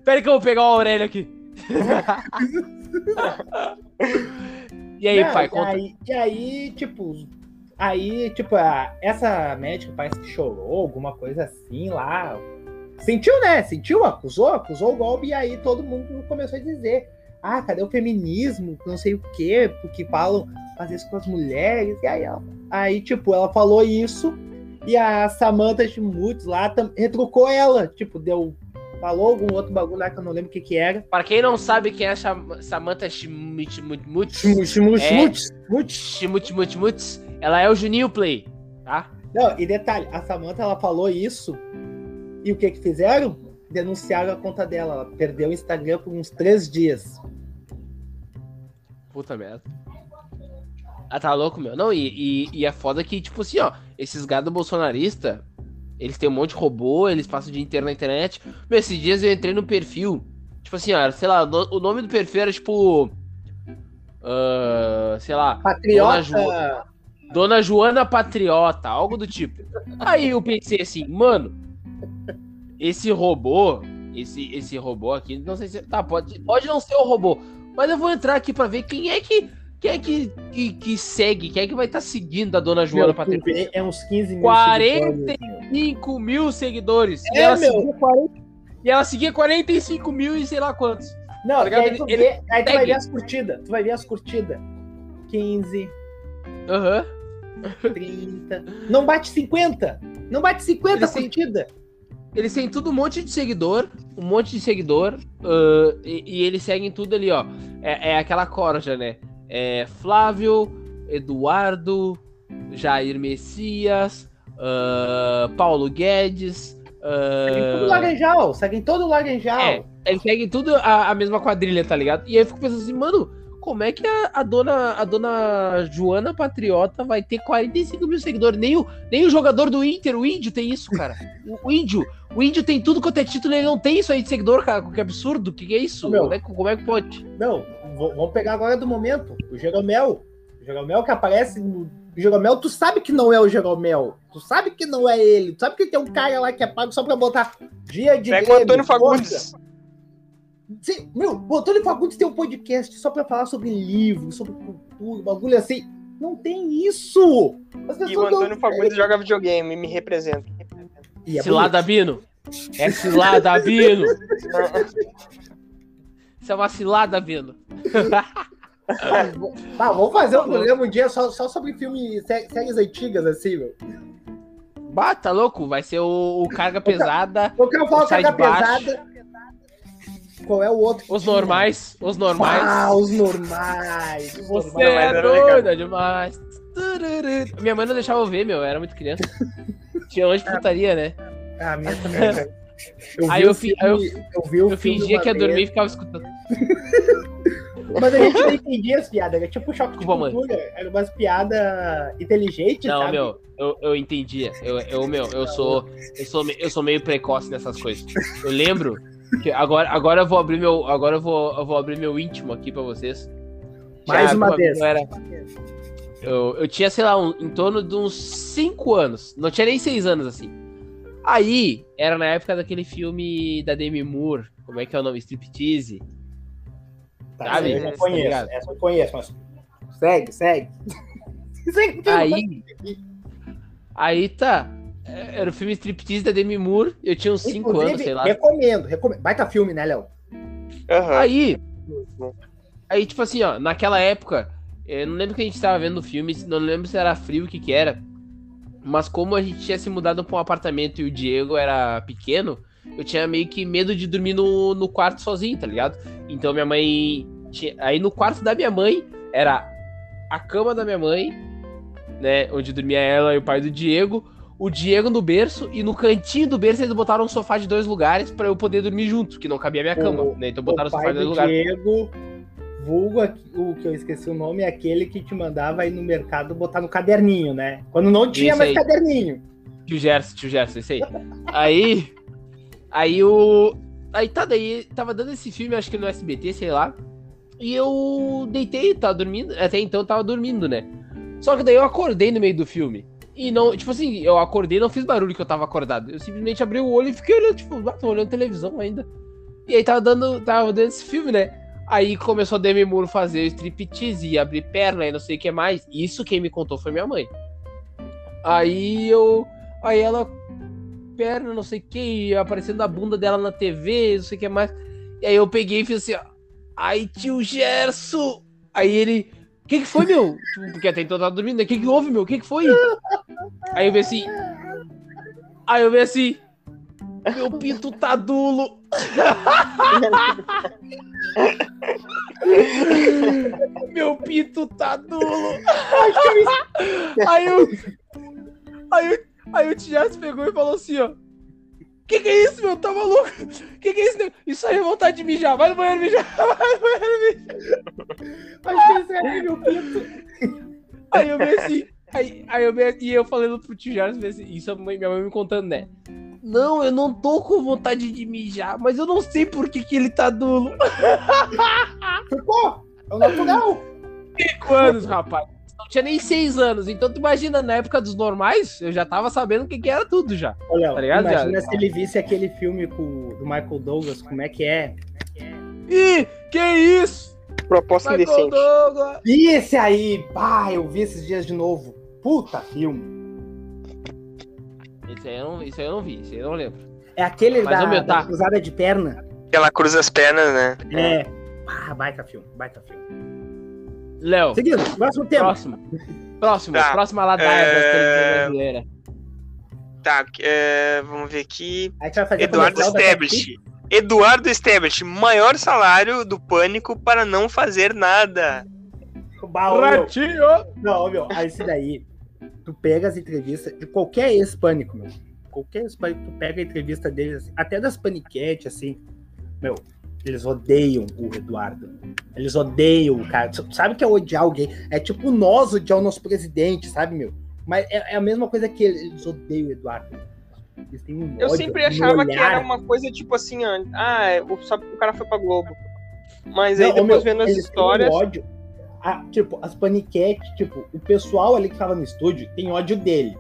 Pera aí que eu vou pegar o Aurélio aqui. e aí, Não, pai, e conta. aí, e aí, tipo, aí, tipo, a- essa médica parece que chorou, alguma coisa assim lá. Sentiu, né? Sentiu, acusou, acusou o golpe, e aí todo mundo começou a dizer: ah, cadê o feminismo? Não sei o quê, porque falam fazer isso com as mulheres. E aí, ela- aí tipo, ela falou isso, e a Samantha Schmutz lá retrucou ela, tipo, deu. Falou algum outro bagulho lá que eu não lembro o que que era. Para quem não sabe quem é a Samantha Schmutz, Schmutz, Schmutz, Schmutz, Ela é o Juninho Play, tá? Não, e detalhe, a Samantha ela falou isso e o que que fizeram? Denunciaram a conta dela. Ela perdeu o Instagram por uns três dias. Puta merda. Ah, tá louco, meu. Não, e, e, e é foda que, tipo assim, ó, esses gado bolsonarista, eles têm um monte de robô, eles passam o dia inteiro na internet. Meu, esses dias eu entrei no perfil, tipo assim, ó, sei lá, o nome do perfil era tipo. ah, sei lá, Patriota. Dona Joana Patriota, algo do tipo. Aí eu pensei assim, mano, esse robô, esse, esse robô aqui, não sei se. Tá, pode, pode não ser o robô, mas eu vou entrar aqui pra ver quem é que. Quem é que, que, que segue? Quem é que vai estar seguindo a Dona Joana Meu, Patriota? é uns 15 mil 40 seguidores, meu. 5 mil seguidores. e, É, ela meu. seguia 40, e ela seguia 45 mil e sei lá quantos. Não, Tá e aí tu, Ele- vê, aí tu vai ver as curtidas. Tu vai ver as curtidas. 15, Aham. 30. Não bate 50. Não bate 50 Eles têm- curtida. Eles têm tudo um monte de seguidor, um monte de seguidor, ah, e, e eles seguem tudo ali, ó. É, é aquela corja, né? É Flávio, Eduardo, Jair Messias, ah, Paulo Guedes. ah, Seguem todo o Laranjal. Seguem todo o Laranjal. É, eles seguem tudo a, a mesma quadrilha, tá ligado? E aí eu fico pensando assim, mano, como é que a, a dona, a dona Joana Patriota vai ter 45 mil seguidores? Nem o, nem o jogador do Inter, o Índio, tem isso, cara. O, o Índio, o Índio tem tudo quanto é título, ele não tem isso aí de seguidor, cara. Que absurdo, o que, que é isso? Meu. Como é, que- como é que pode? Não, vamos pegar agora do momento. O Jeromel. O Jeromel que aparece no. O Jeromel, tu sabe que não é o Jeromel. Tu sabe que não é ele. Tu sabe que tem um cara lá que é pago só pra botar dia de. Pega o Grêmio, Antônio força. Sim, meu, o Antônio Fagundes tem um podcast só pra falar sobre livros, sobre cultura, bagulho assim. Não tem isso! As E o pessoas não- Antônio Fagundes joga videogame, me representa. E é Cilada Bino. É cilada Bino. Isso é uma cilada Bino. Ah, vamos fazer um programa um dia só, só sobre filmes, sé- séries antigas, assim, meu. Bah, tá louco? Vai ser o, o Carga Pesada, Eu quero falar O Sai carga pesada. Qual é o outro? os tinha? normais, os normais. Ah, os normais. Os Você normais. é doida demais. Minha mãe não deixava eu ver, meu. Eu era muito criança. Tinha longe de putaria, né? Ah, minha também. cara. Eu Aí eu filme, eu vi Eu fingia que ia vez. dormir e ficava escutando. Mas a gente não entendia as piadas, era tipo choque de Desculpa, mãe. cultura, era umas piadas inteligentes, Não, sabe? meu, eu, eu entendia. Eu, eu, meu, eu sou, eu sou, eu sou meio precoce nessas coisas. Eu lembro agora, agora eu vou abrir meu, agora eu vou, eu vou abrir meu íntimo aqui pra vocês. Mais Já, uma vez. Eu, era, eu, eu tinha, sei lá, um- em torno de uns 5 anos. Não tinha nem 6 anos assim. Aí, era na época daquele filme da Demi Moore. Como é que é o nome? Striptease. Tá, Sabe? eu Tá conheço, ligado? essa eu conheço, mas segue, segue. segue Aí. Aí tá. É, Era o filme Striptease da Demi Moore. Eu tinha uns 5 Inclusive, anos, sei lá. Recomendo, recomendo. Baita filme, né, Léo? Aham. Aí, aí, tipo assim, ó, naquela época, eu não lembro que a gente tava vendo o filme, não lembro se era frio, o que que era, mas como a gente tinha se mudado pra um apartamento e o Diego era pequeno, eu tinha meio que medo de dormir no, no quarto sozinho, tá ligado? Então minha mãe, tinha, aí no quarto da minha mãe, era a cama da minha mãe, né, onde dormia ela e o pai do Diego, o Diego no berço, e no cantinho do berço eles botaram um sofá de dois lugares pra eu poder dormir junto, que não cabia a minha cama, O- né? Então botaram o sofá de dois do lugares. Diego, vulgo, o que eu esqueci o nome, é aquele que te mandava ir no mercado botar no caderninho, né? Quando não tinha Isso mais aí. caderninho. Tio Gerson, tio Gerson, isso aí. Aí. Aí o. Aí tá, daí tava dando esse filme, acho que no SBT, sei lá. E eu deitei, tava dormindo. Até então tava dormindo, né? Só que daí eu acordei no meio do filme. E não, tipo assim, eu acordei não fiz barulho que eu tava acordado. Eu simplesmente abri o olho e fiquei olhando, tipo, ah, tô olhando televisão ainda. E aí tava dando, tava dando esse filme, né? Aí começou a Demi Moore fazer striptease e abrir perna e não sei o que mais. Isso quem me contou foi minha mãe. Aí eu. Aí ela. Perna, não sei o que, aparecendo a bunda dela na TV, não sei o que mais. E aí eu peguei e fiz assim, ó. Ai, tio Gerson! Aí ele. O que, que foi, meu? Tipo, Porque até então eu tava dormindo, né? O que, que houve, meu? O que, que foi? Aí eu vi assim. Aí eu vi assim. Meu pinto tá dulo. Meu pinto tá dulo. Aí eu. Aí, aí o Tiago pegou e falou assim, ó. Que que é isso, meu? Tá maluco? Que que é isso? meu? Isso aí é vontade de mijar. Vai no banheiro mijar. Vai no banheiro mijar. Acho que esse é meu pinto. Aí eu vi assim. Aí, aí eu vi, e eu falando pro tio assim, isso minha mãe me contando, né? Não, eu não tô com vontade de mijar, mas eu não sei por que, que ele tá dulo. Ficou? É o natural. Cinco anos, rapaz. Não tinha nem seis anos. Então tu imagina, na época dos normais, eu já tava sabendo o que, que era tudo já. Léo, Tá ligado, imagina Thiago? se ele visse aquele filme com, do Michael Douglas, como é que é? Ih, que isso? Proposta Michael indecente. Douglas. E esse aí, pá, eu vi esses dias de novo. Puta filme. Isso aí, eu não, isso aí eu não vi, isso aí eu não lembro. É aquele Mas, da, meu, da tá. cruzada de perna. Ela cruza as pernas, né? É. Ah, baita filme, baita filme. Léo, Seguindo, próximo tema. próximo. Próximo, Tá. próxima ladaia É, da brasileira. Tá, é, vamos ver aqui. Eduardo da Stablish. Eduardo Stablish, maior salário do pânico para não fazer nada. Meu. Ratinho! Não, meu, aí esse daí, tu pega as entrevistas de qualquer ex-pânico, meu. Qualquer ex-pânico, tu pega a entrevista deles, assim, até das paniquete, assim, meu, eles odeiam o Eduardo. Eles odeiam o cara. Tu Sabe o que é odiar alguém? É tipo nós odiar o nosso presidente, sabe, meu? Mas é, é a mesma coisa que eles, eles odeiam o Eduardo. Eles têm um Eu ódio sempre achava que olhar. era uma coisa tipo assim, ó, ah, é, o- só o cara foi pra Globo. Mas Não, aí depois meu, vendo as têm um histórias. ódio. Ah, tipo, as paniquete, tipo, o pessoal ali que tava no estúdio tem ódio dele.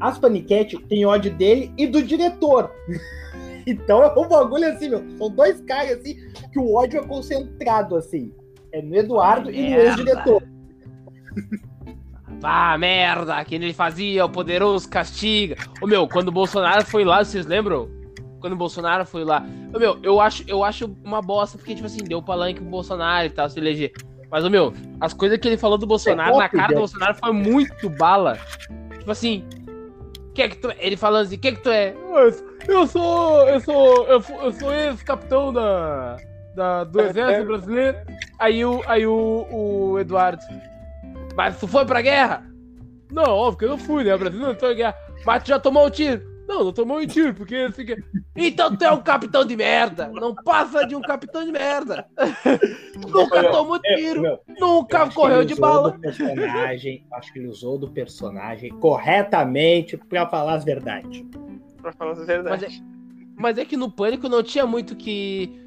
As paniquete tem ódio dele e do diretor. então é um bagulho assim, meu. São dois caras assim que o ódio é concentrado, assim. É no Eduardo e no ex-diretor. Vá, merda, que ele fazia, o poderoso castiga. Ô meu, quando o Bolsonaro foi lá, vocês lembram? Quando o Bolsonaro foi lá. Ô meu, eu acho, eu acho uma bosta, porque, tipo assim, deu palanque pro Bolsonaro e tal, se eleger. Mas, ô meu, as coisas que ele falou do Bolsonaro É na cara do? Bolsonaro foi muito bala. Tipo assim. Que é que tu é? Ele falando assim, que é que tu é? Eu sou. Eu sou. Eu, eu sou ex-capitão da, da. do exército brasileiro. Aí o. Aí o, o Eduardo. Mas tu foi pra guerra? Não, óbvio que eu não fui, né? O Brasil não entrou em guerra. Mas tu já tomou um tiro? Não, não tomou um tiro, porque fica. Então tu é um capitão de merda! Não passa de um capitão de merda! Nunca tomou tiro! Meu, Nunca correu de bala! personagem, acho que ele usou do personagem corretamente pra falar as verdades. Pra falar a Mas verdade. é, mas é que no Pânico não tinha muito que.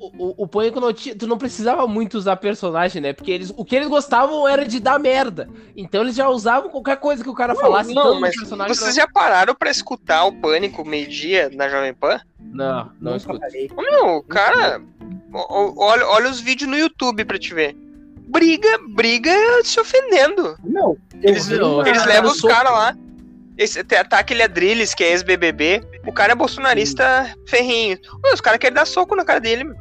O, o, Pânico não tinha. Tu não precisava muito usar personagem, né? Porque eles, o que eles gostavam era de dar merda. Então eles já usavam qualquer coisa que o cara falasse. não, no mas personagem, vocês já pararam pra escutar o Pânico meio-dia na Jovem Pan? Não, não, não falei. Meu, cara, olha, olha os vídeos no YouTube pra te ver. Briga, briga se ofendendo. Não, eu Eles, não, eles levam eu os sou- caras lá. Esse, tá, aquele Adrilles, que é ex-BBB. O cara é bolsonarista ferrinho. Os caras querem dar soco na cara dele, meu,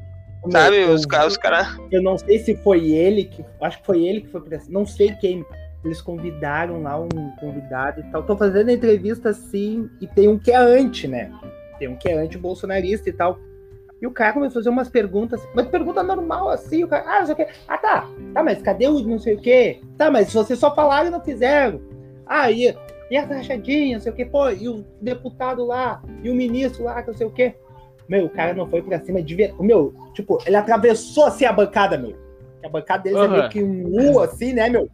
sabe? eu Os caras. Os cara... Eu não sei se foi ele que. Acho que foi ele que foi pra Não sei quem. Eles convidaram lá um convidado e tal. Tô fazendo entrevista assim. E tem um que é anti, né? Tem um que é anti-bolsonarista e tal. E o cara começou a fazer umas perguntas. Mas pergunta normal assim. O cara. Ah, não sei o quê. Ah, tá. Tá, mas cadê o não sei o quê? Tá, mas vocês só falaram e não fizeram. Ah, e, e a rachadinha, não sei o quê. Pô, e o deputado lá. E o ministro lá, que não sei o quê. Meu, o cara não foi pra cima de ver. Meu, tipo, ele atravessou assim a bancada, meu. A bancada deles é Aham. meio que um U, assim, né, meu?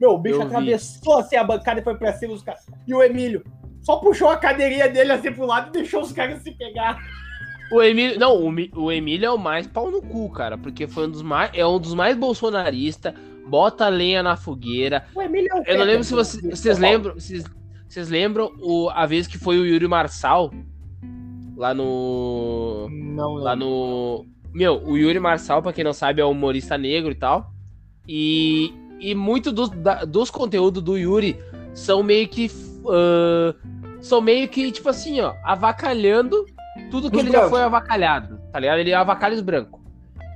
Meu, o bicho Eu vi. atravessou assim a bancada e foi pra cima dos caras. E o Emílio só puxou a cadeirinha dele assim pro lado e deixou os caras se pegar. O Emílio. Não, o, o Emílio é o mais pau no cu, cara. Porque foi um dos mais. É um dos mais bolsonaristas. Bota lenha na fogueira. O Emílio é um Eu não lembro se vocês, vocês lembram. Vocês, vocês lembram o, a vez que foi o Yuri Marçal lá no. Não, Lá no. Meu, o Yuri Marçal, pra quem não sabe, é um humorista negro e tal. E, e muito dos, da- dos conteúdos do Yuri são meio que. ah, são meio que, tipo assim, ó, avacalhando tudo que Os ele já brancos. foi avacalhado, tá ligado? Ele avacalha os brancos.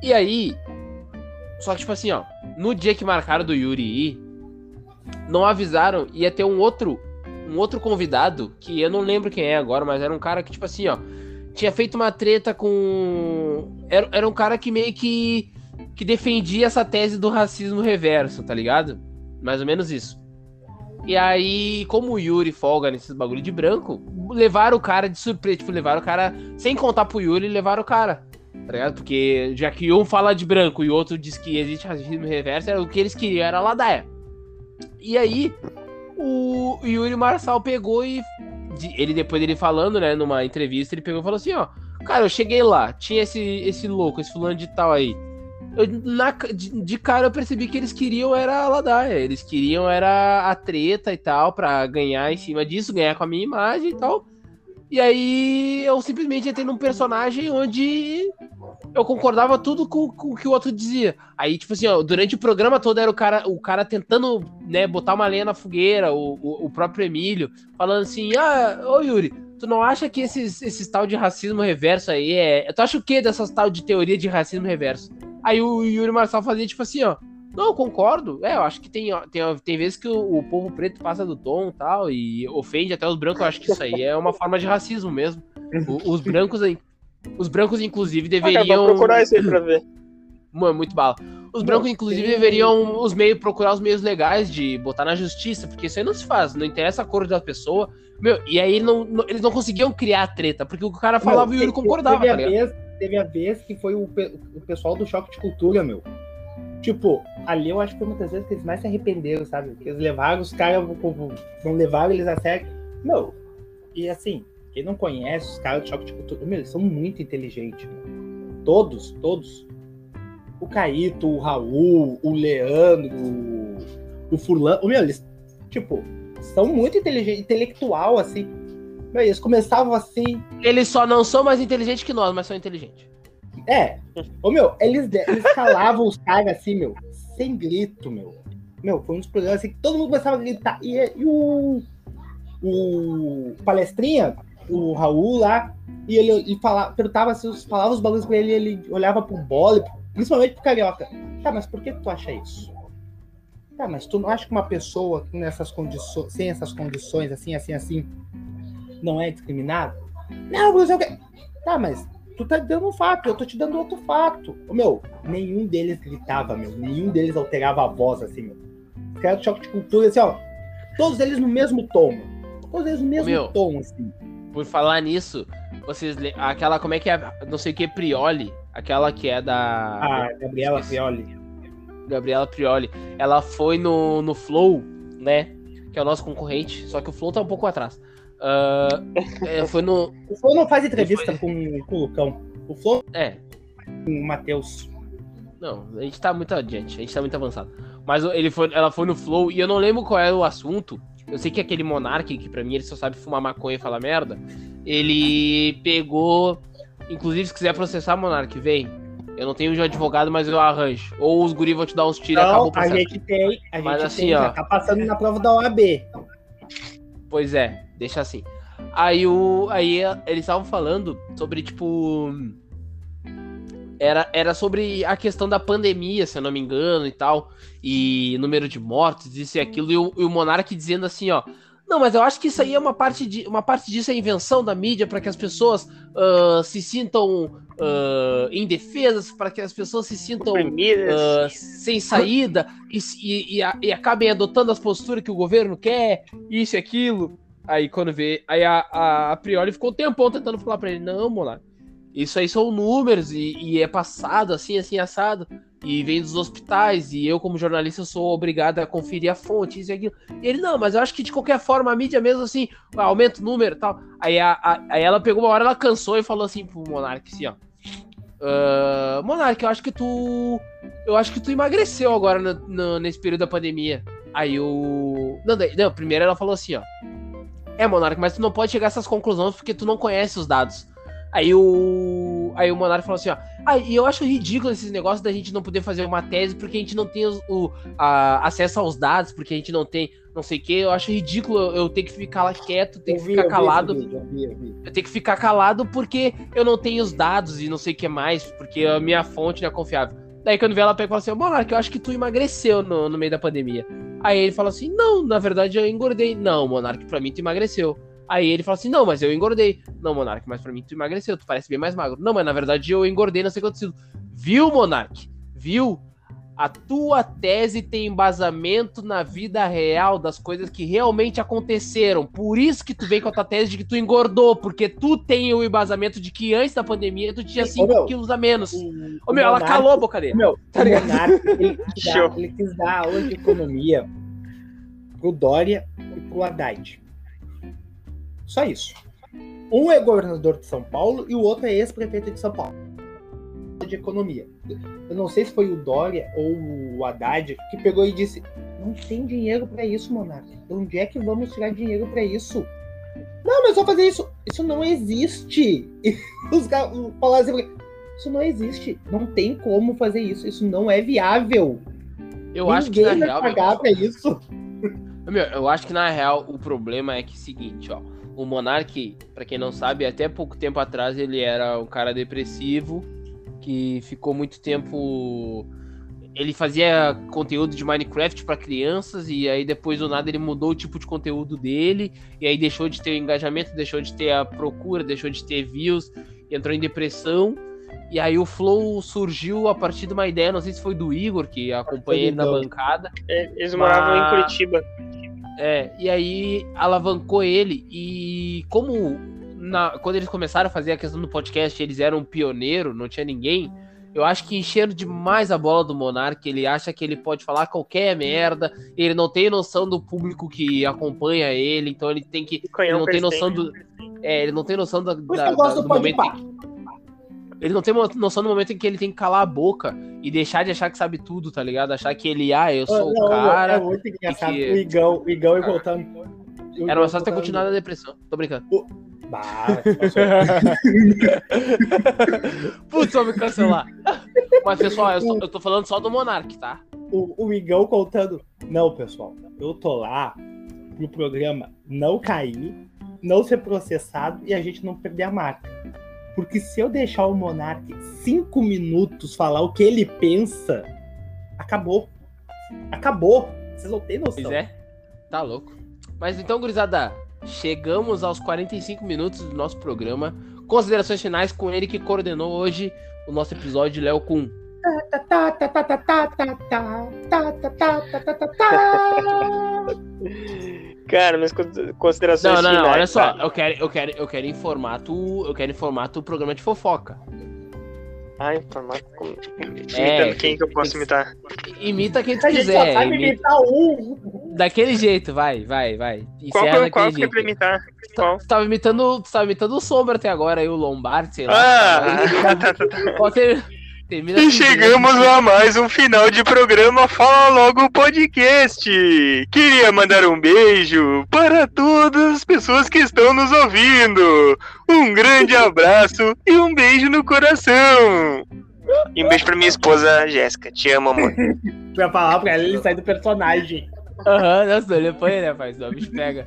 E aí. Só que, tipo assim, ó, no dia que marcaram do Yuri ir, não avisaram, ia ter um outro. Um outro convidado, que eu não lembro quem é agora, mas era um cara que, tipo assim, ó, tinha feito uma treta com. Era, era um cara que meio que. que defendia essa tese do racismo reverso, tá ligado? Mais ou menos isso. E aí, como o Yuri folga nesses bagulho de branco, levaram o cara de surpresa. Tipo, levaram o cara. Sem contar pro Yuri, levaram o cara. Tá ligado? Porque já que um fala de branco e o outro diz que existe racismo reverso, era o que eles queriam, era a ladaia. E aí, o Yuri Marçal pegou e ele depois dele falando, né, numa entrevista, ele pegou e falou assim, ó, cara, eu cheguei lá, tinha esse esse louco, esse fulano de tal aí. Eu, na de, de cara eu percebi que eles queriam era a ladaia, eles queriam era a treta e tal pra ganhar em cima disso, ganhar com a minha imagem e tal. E aí eu simplesmente entrei num personagem onde eu concordava tudo com, com o que o outro dizia. Aí, tipo assim, ó, durante o programa todo era o cara, o cara tentando, né, botar uma lenha na fogueira, o, o, o próprio Emílio, falando assim, ah, ô Yuri, tu não acha que esses, esses tal de racismo reverso aí é... Tu acha o que dessas tal de teoria de racismo reverso? Aí o Yuri Marçal fazia, tipo assim, ó, não, concordo. É, eu acho que tem, tem, tem vezes que o, o povo preto passa do tom e tal, e ofende até os brancos. Eu acho que isso aí é uma forma de racismo mesmo. O- os brancos, aí- os brancos, inclusive, Cara, deveriam. vou procurar isso aí pra ver. Mano, muito bala. Os brancos, inclusive, deveriam os meios, procurar os meios legais de botar na justiça, porque isso aí não se faz, não interessa a cor da pessoa. Meu, e aí não, não- eles não conseguiam criar a treta, porque o cara falava e o Yuri concordava, teve tá a ligado? vez, teve a vez que foi o, o pessoal do Choque de Cultura, meu. Tipo, ali eu acho que foi muitas vezes que eles mais se arrependeram, sabe? Que eles levaram os caras, não levaram eles a sério. Meu, e assim, quem não conhece os caras do Choque de Cultura, meu, eles são muito inteligentes, meu. Todos, todos. O Caíto, o Raul, o Leandro, o, o Fulano. Meu, eles, tipo, são muito inteligentes, intelectual, assim. Meu, eles começavam assim, Eles só não são mais inteligentes que nós, mas são inteligentes. É. Ô, meu, eles, eles calavam os caras assim, meu, sem grito, meu. Meu, foi um dos programas assim que todo mundo começava a gritar. E, e o. O palestrinha, o Raul lá, e ele, ele falava, perguntava se os, falava os bagulhos pra ele, ele olhava pro bola, principalmente pro carioca. Tá, mas por que tu acha isso? Tá, mas tu não acha que uma pessoa nessas condições, sem essas condições, assim, assim, assim, não é discriminada? Não, sei o quê. Tá, mas tu tá dando um fato, eu tô te dando outro fato. Meu, nenhum deles gritava, meu. Nenhum deles alterava a voz, assim, meu. Os caras do choque de cultura, assim, ó. Todos eles no mesmo tom. Todos eles no mesmo Meu. tom, assim. Por falar nisso, vocês. Aquela, como é que é? Não sei o que, Prioli. Aquela que é da. Ah, Gabriela. Prioli. Gabriela Prioli. Ela foi no, no Flow, né? Que é o nosso concorrente. Só que o Flow tá um pouco atrás. É, foi no. O Flow não faz entrevista com, com o Lucão. O Flow É, com o Matheus. Não, a gente tá muito adiante, a gente tá muito avançado. Mas ele foi, ela foi no Flow e eu não lembro qual era o assunto. Eu sei que aquele Monark, que pra mim ele só sabe fumar maconha e falar merda, ele pegou. Inclusive, se quiser processar, Monark, vem. Eu não tenho de advogado, mas eu arranjo. Ou os guri vão te dar uns tiros e acabou o a gente tem. A gente Mas assim, tem, ó. já tá passando na prova da OAB. Pois é, deixa assim. Aí o. Aí eles estavam falando sobre, tipo. Era, era sobre a questão da pandemia, se eu não me engano, e tal. E número de mortes, isso e aquilo. E o, e o Monark dizendo assim, ó. Não, mas eu acho que isso aí é uma parte de. Uma parte disso é invenção da mídia para que as pessoas ah, se sintam ah, indefesas, para que as pessoas se sintam ah, sem saída e, e, e, acabem adotando as posturas que o governo quer, isso e aquilo. Aí quando vê, aí a, a, a Priori ficou um tempão tentando falar pra ele, não, Monar, isso aí são números e, e é passado assim, assim, assado. E vem dos hospitais, e eu, como jornalista, sou obrigado a conferir a fonte, isso e aquilo. E ele, não, mas eu acho que de qualquer forma a mídia mesmo assim, aumenta o número e tal. Aí, a, a- aí ela pegou uma hora, ela cansou e falou assim pro Monark, assim, ó. "Ah, Monark, eu acho que tu. Eu acho que tu emagreceu agora no- no- nesse período da pandemia. Aí o. Não, não, primeiro ela falou assim, ó. É, Monark, mas tu não pode chegar a essas conclusões porque tu não conhece os dados. Aí o. Aí o Monark falou assim, ó. Ah, e eu acho ridículo esses negócios da gente não poder fazer uma tese porque a gente não tem os- o, a- acesso aos dados, porque a gente não tem não sei o que. Eu acho ridículo eu, eu ter que ficar lá quieto, ter que vi, ficar eu vi calado. vídeo, eu vi, eu vi. Eu tenho que ficar calado porque eu não tenho os dados e não sei o que mais, porque a minha fonte não é confiável. Daí quando vê ela pega e fala assim, Monark, eu acho que tu emagreceu no, no meio da pandemia. Aí ele fala assim, não, na verdade eu engordei. Não, Monark, pra mim tu emagreceu. Aí ele fala assim, não, mas eu engordei. Não, Monark, mas pra mim tu emagreceu, tu parece bem mais magro. Não, mas na verdade eu engordei, não sei quanto sido. Viu, Monark? Viu? A tua tese tem embasamento na vida real das coisas que realmente aconteceram. Por isso que tu vem com a tua tese de que tu engordou, porque tu tem o embasamento de que antes da pandemia tu tinha Sim, ô, 5 meu, quilos a menos. O, Ô meu, ela Monark- calou a boca dele. Meu, Tá o ligado? Monark, ele, quis dar- Show. ele quis dar aula de economia pro Dória e pro Haddad. Só isso. Um é governador de São Paulo e o outro é ex-prefeito de São Paulo. De economia. Eu não sei se foi o Dória ou o Haddad que pegou e disse: Não tem dinheiro pra isso, Monark. Onde é que vamos tirar dinheiro pra isso? Não, mas só fazer isso. Isso não existe. E os caras falaram assim: Isso não existe. Não tem como fazer isso. Isso não é viável. Eu acho que na Ninguém real. vai pagar pra isso. Meu, eu acho que na real o problema é que é o seguinte, ó. O Monark, pra quem não sabe, até pouco tempo atrás ele era um cara depressivo que ficou muito tempo. Ele fazia conteúdo de Minecraft pra crianças e aí depois do nada ele mudou o tipo de conteúdo dele e aí deixou de ter o engajamento, deixou de ter a procura, deixou de ter views, entrou em depressão. E aí o Flow surgiu a partir de uma ideia, não sei se foi do Igor que acompanha ele na bancada. Eles moravam Mas- em Curitiba. É, e aí alavancou ele e como na- quando eles começaram a fazer a questão do podcast, eles eram um pioneiro, não tinha ninguém. Eu acho que encheram demais a bola do Monark, ele acha que ele pode falar qualquer merda, ele não tem noção do público que acompanha ele, então ele tem que ele não tem noção do é, ele não tem noção da, da- da- do momento que- ele não tem noção do momento em que ele tem que calar a boca e deixar de achar que sabe tudo, tá ligado? Achar que ele, ah, eu sou Não, o cara. é muito engraçado. que- O Igão, o Igão e voltando. Era mais fácil ter continuado na depressão. Tô brincando. Bah, passou. Putz, vou me cancelar. Mas, pessoal, eu, só- eu tô falando só do Monark, tá? o, o Igão contando. Não, pessoal, eu tô lá pro programa não cair, não ser processado e a gente não perder a marca. Porque se eu deixar o Monark cinco minutos falar o que ele pensa, acabou. Acabou. Vocês não têm noção. Pois é. Tá louco. Mas então, gurizada, chegamos aos 45 minutos do nosso programa. Considerações finais com ele que coordenou hoje o nosso episódio de Léo Kun. Cara, mas considerações Não, não, não, finais, olha só, eu quero, eu quero, eu quero informar tu, eu quero informar tu programa de fofoca. Ah, informar como... É, quem que eu posso imitar? Imita quem tu a quiser. Gente só sabe imita... imitar um. Daquele jeito, vai, vai, vai. Qual, qual, tá, qual que é pra imitar? Tu, tava imitando, tu tava imitando o Sombra até agora, aí o Lombardi, sei lá. Ah, tá, tá, tá. tá. Pode ter termina E chegamos a mais um final de programa Fala Logo Podcast. Queria mandar um beijo para todas as pessoas que estão nos ouvindo. Um grande abraço e um beijo no coração. E um beijo pra minha esposa Jéssica. Te amo, amor. Pra falar pra ela, ele sai do personagem. Aham, nossa, ele põe, né, pai? Senão o bicho pega.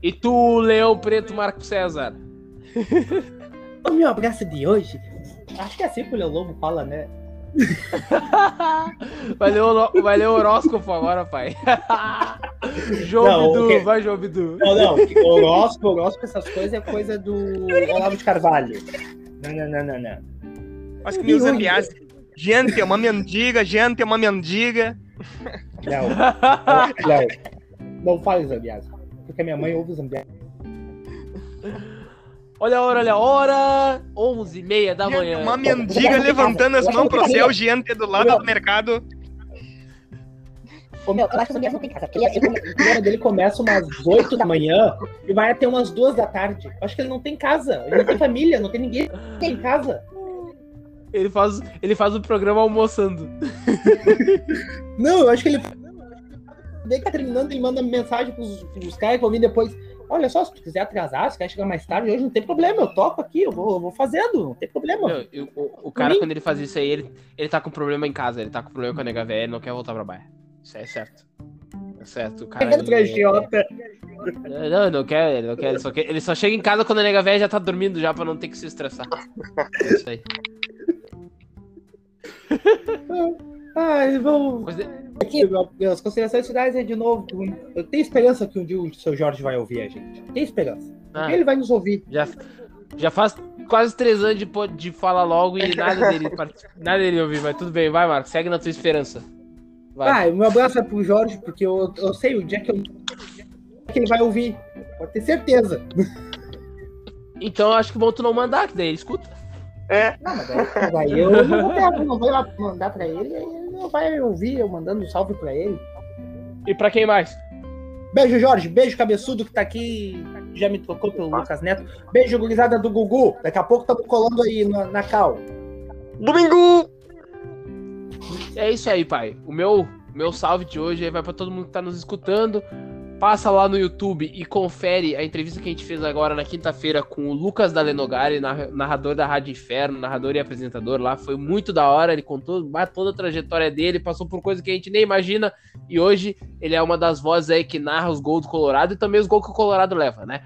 E tu, Leão Preto Marco César? O meu abraço de hoje. Acho que é assim que o Leão Lobo fala, né? Vai ler, o, vai ler o horóscopo agora, pai. João Não, Bidu, o quê? vai, João Bidu. Não, não. Horóscopo, horóscopo, essas coisas é coisa do Olavo de Carvalho. Não, não, não, não, não. Acho que nem os ambiás. Gente, é uma mendiga, gente, é uma mendiga. Não, não, não fale Zambiás. Porque a minha mãe ouve Zambiás. Olha a hora, olha a hora. 11 h 30 da manhã. uma mendiga levantando as mãos pro céu, gente, do lado do mercado. Ô, meu, eu acho que o Zambiás não tem casa. Porque ele, o programa dele começa umas 8 da manhã e vai até umas 2 da tarde. Eu acho que ele não tem casa. Ele não tem família, não tem ninguém em casa. Ele faz, ele faz o programa almoçando. Não, eu acho que ele. Daí que tá terminando, ele manda mensagem pros, pros caras que vão vir depois. Olha só, se tu quiser atrasar, se quer chegar mais tarde, hoje não tem problema, eu toco aqui, eu vou, eu vou fazendo, não tem problema. Eu- o, o cara, quando ele faz isso aí, ele, ele tá com problema em casa. Ele tá com problema com a nega velha, ele não quer voltar pra baixo. Isso é certo. É certo, o cara. Pra ele-. Não, não quer, ele não quer. Ele só, quer- ele só chega em casa quando a nega velha já tá dormindo já pra não ter que se estressar. É isso aí. Ai, vamos. É- Aqui, meu, as considerações finais é de novo. Eu tenho esperança que um dia o seu Jorge vai ouvir a gente. Tenho esperança. ah, Ele vai nos ouvir. já, já faz quase três anos de, de falar logo e nada dele, nada dele ouvir, mas tudo bem, vai, Marcos, segue na tua esperança. Vai. Ah, o meu abraço é pro Jorge, porque eu, eu sei o dia que, eu, que ele vai ouvir. Pode ter certeza. Então eu acho que bom tu não mandar, que daí ele escuta. É, Não, mas daí, daí eu não vou, pegar, não vou lá mandar pra ele, aí ele não vai ouvir eu mandando um salve pra ele. E pra quem mais? Beijo, Jorge. Beijo, cabeçudo que tá aqui. Já me trocou pelo Lucas Neto. Beijo, gurizada do Gugu. Daqui a pouco estamos colando aí na, na cal. domingo! É isso aí, pai. O meu, meu salve de hoje aí vai pra todo mundo que tá nos escutando. Passa lá no YouTube e confere a entrevista que a gente fez agora na quinta-feira com o Lucas da Lenogari, narra- narrador da Rádio Inferno, narrador e apresentador lá. Foi muito da hora, ele contou toda a trajetória dele, passou por coisa que a gente nem imagina. E hoje ele é uma das vozes aí que narra os gols do Colorado e também os gols que o Colorado leva, né?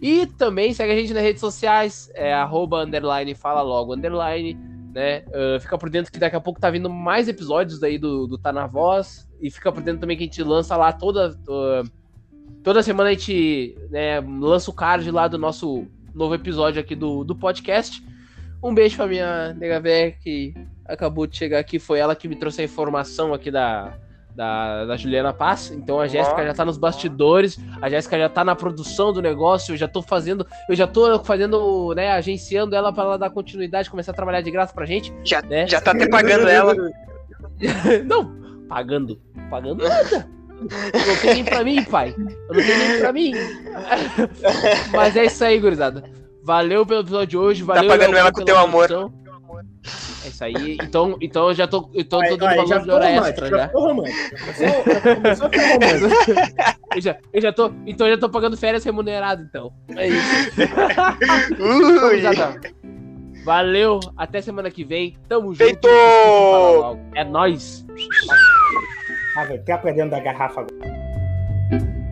E também segue a gente nas redes sociais, é arroba, underline, fala logo, underline, né? Ah, fica por dentro que daqui a pouco tá vindo mais episódios aí do, do Tá Na Voz. E fica por dentro também que a gente lança lá toda. ah, toda semana a gente né, lança o card lá do nosso novo episódio aqui do, do podcast. Um beijo pra minha nega véia que acabou de chegar aqui. Foi ela que me trouxe a informação aqui da, da, da Juliana Paz. Então a Jéssica já tá nos bastidores, a Jéssica já tá na produção do negócio. Eu já tô fazendo, eu já tô fazendo, né, agenciando ela pra ela dar continuidade, começar a trabalhar de graça pra gente. Já, Né? já tá até pagando ela. Não, pagando. Pagando nada. Não tem nem pra mim, pai. Eu não tenho nem pra mim. Mas é isso aí, gurizada. Valeu pelo episódio de hoje. Valeu, pagando Léo, ela com teu amor. É isso aí. Então, então eu já tô, então eu tô dando valor já de hora extra já já. ficou romântico. Começou-. Eu já, eu já tô, então eu já tô pagando férias remunerado, então. É isso. Então, Valeu, até semana que vem. Tamo junto. Feito! É nóis. Ah, velho, tá dentro da garrafa agora.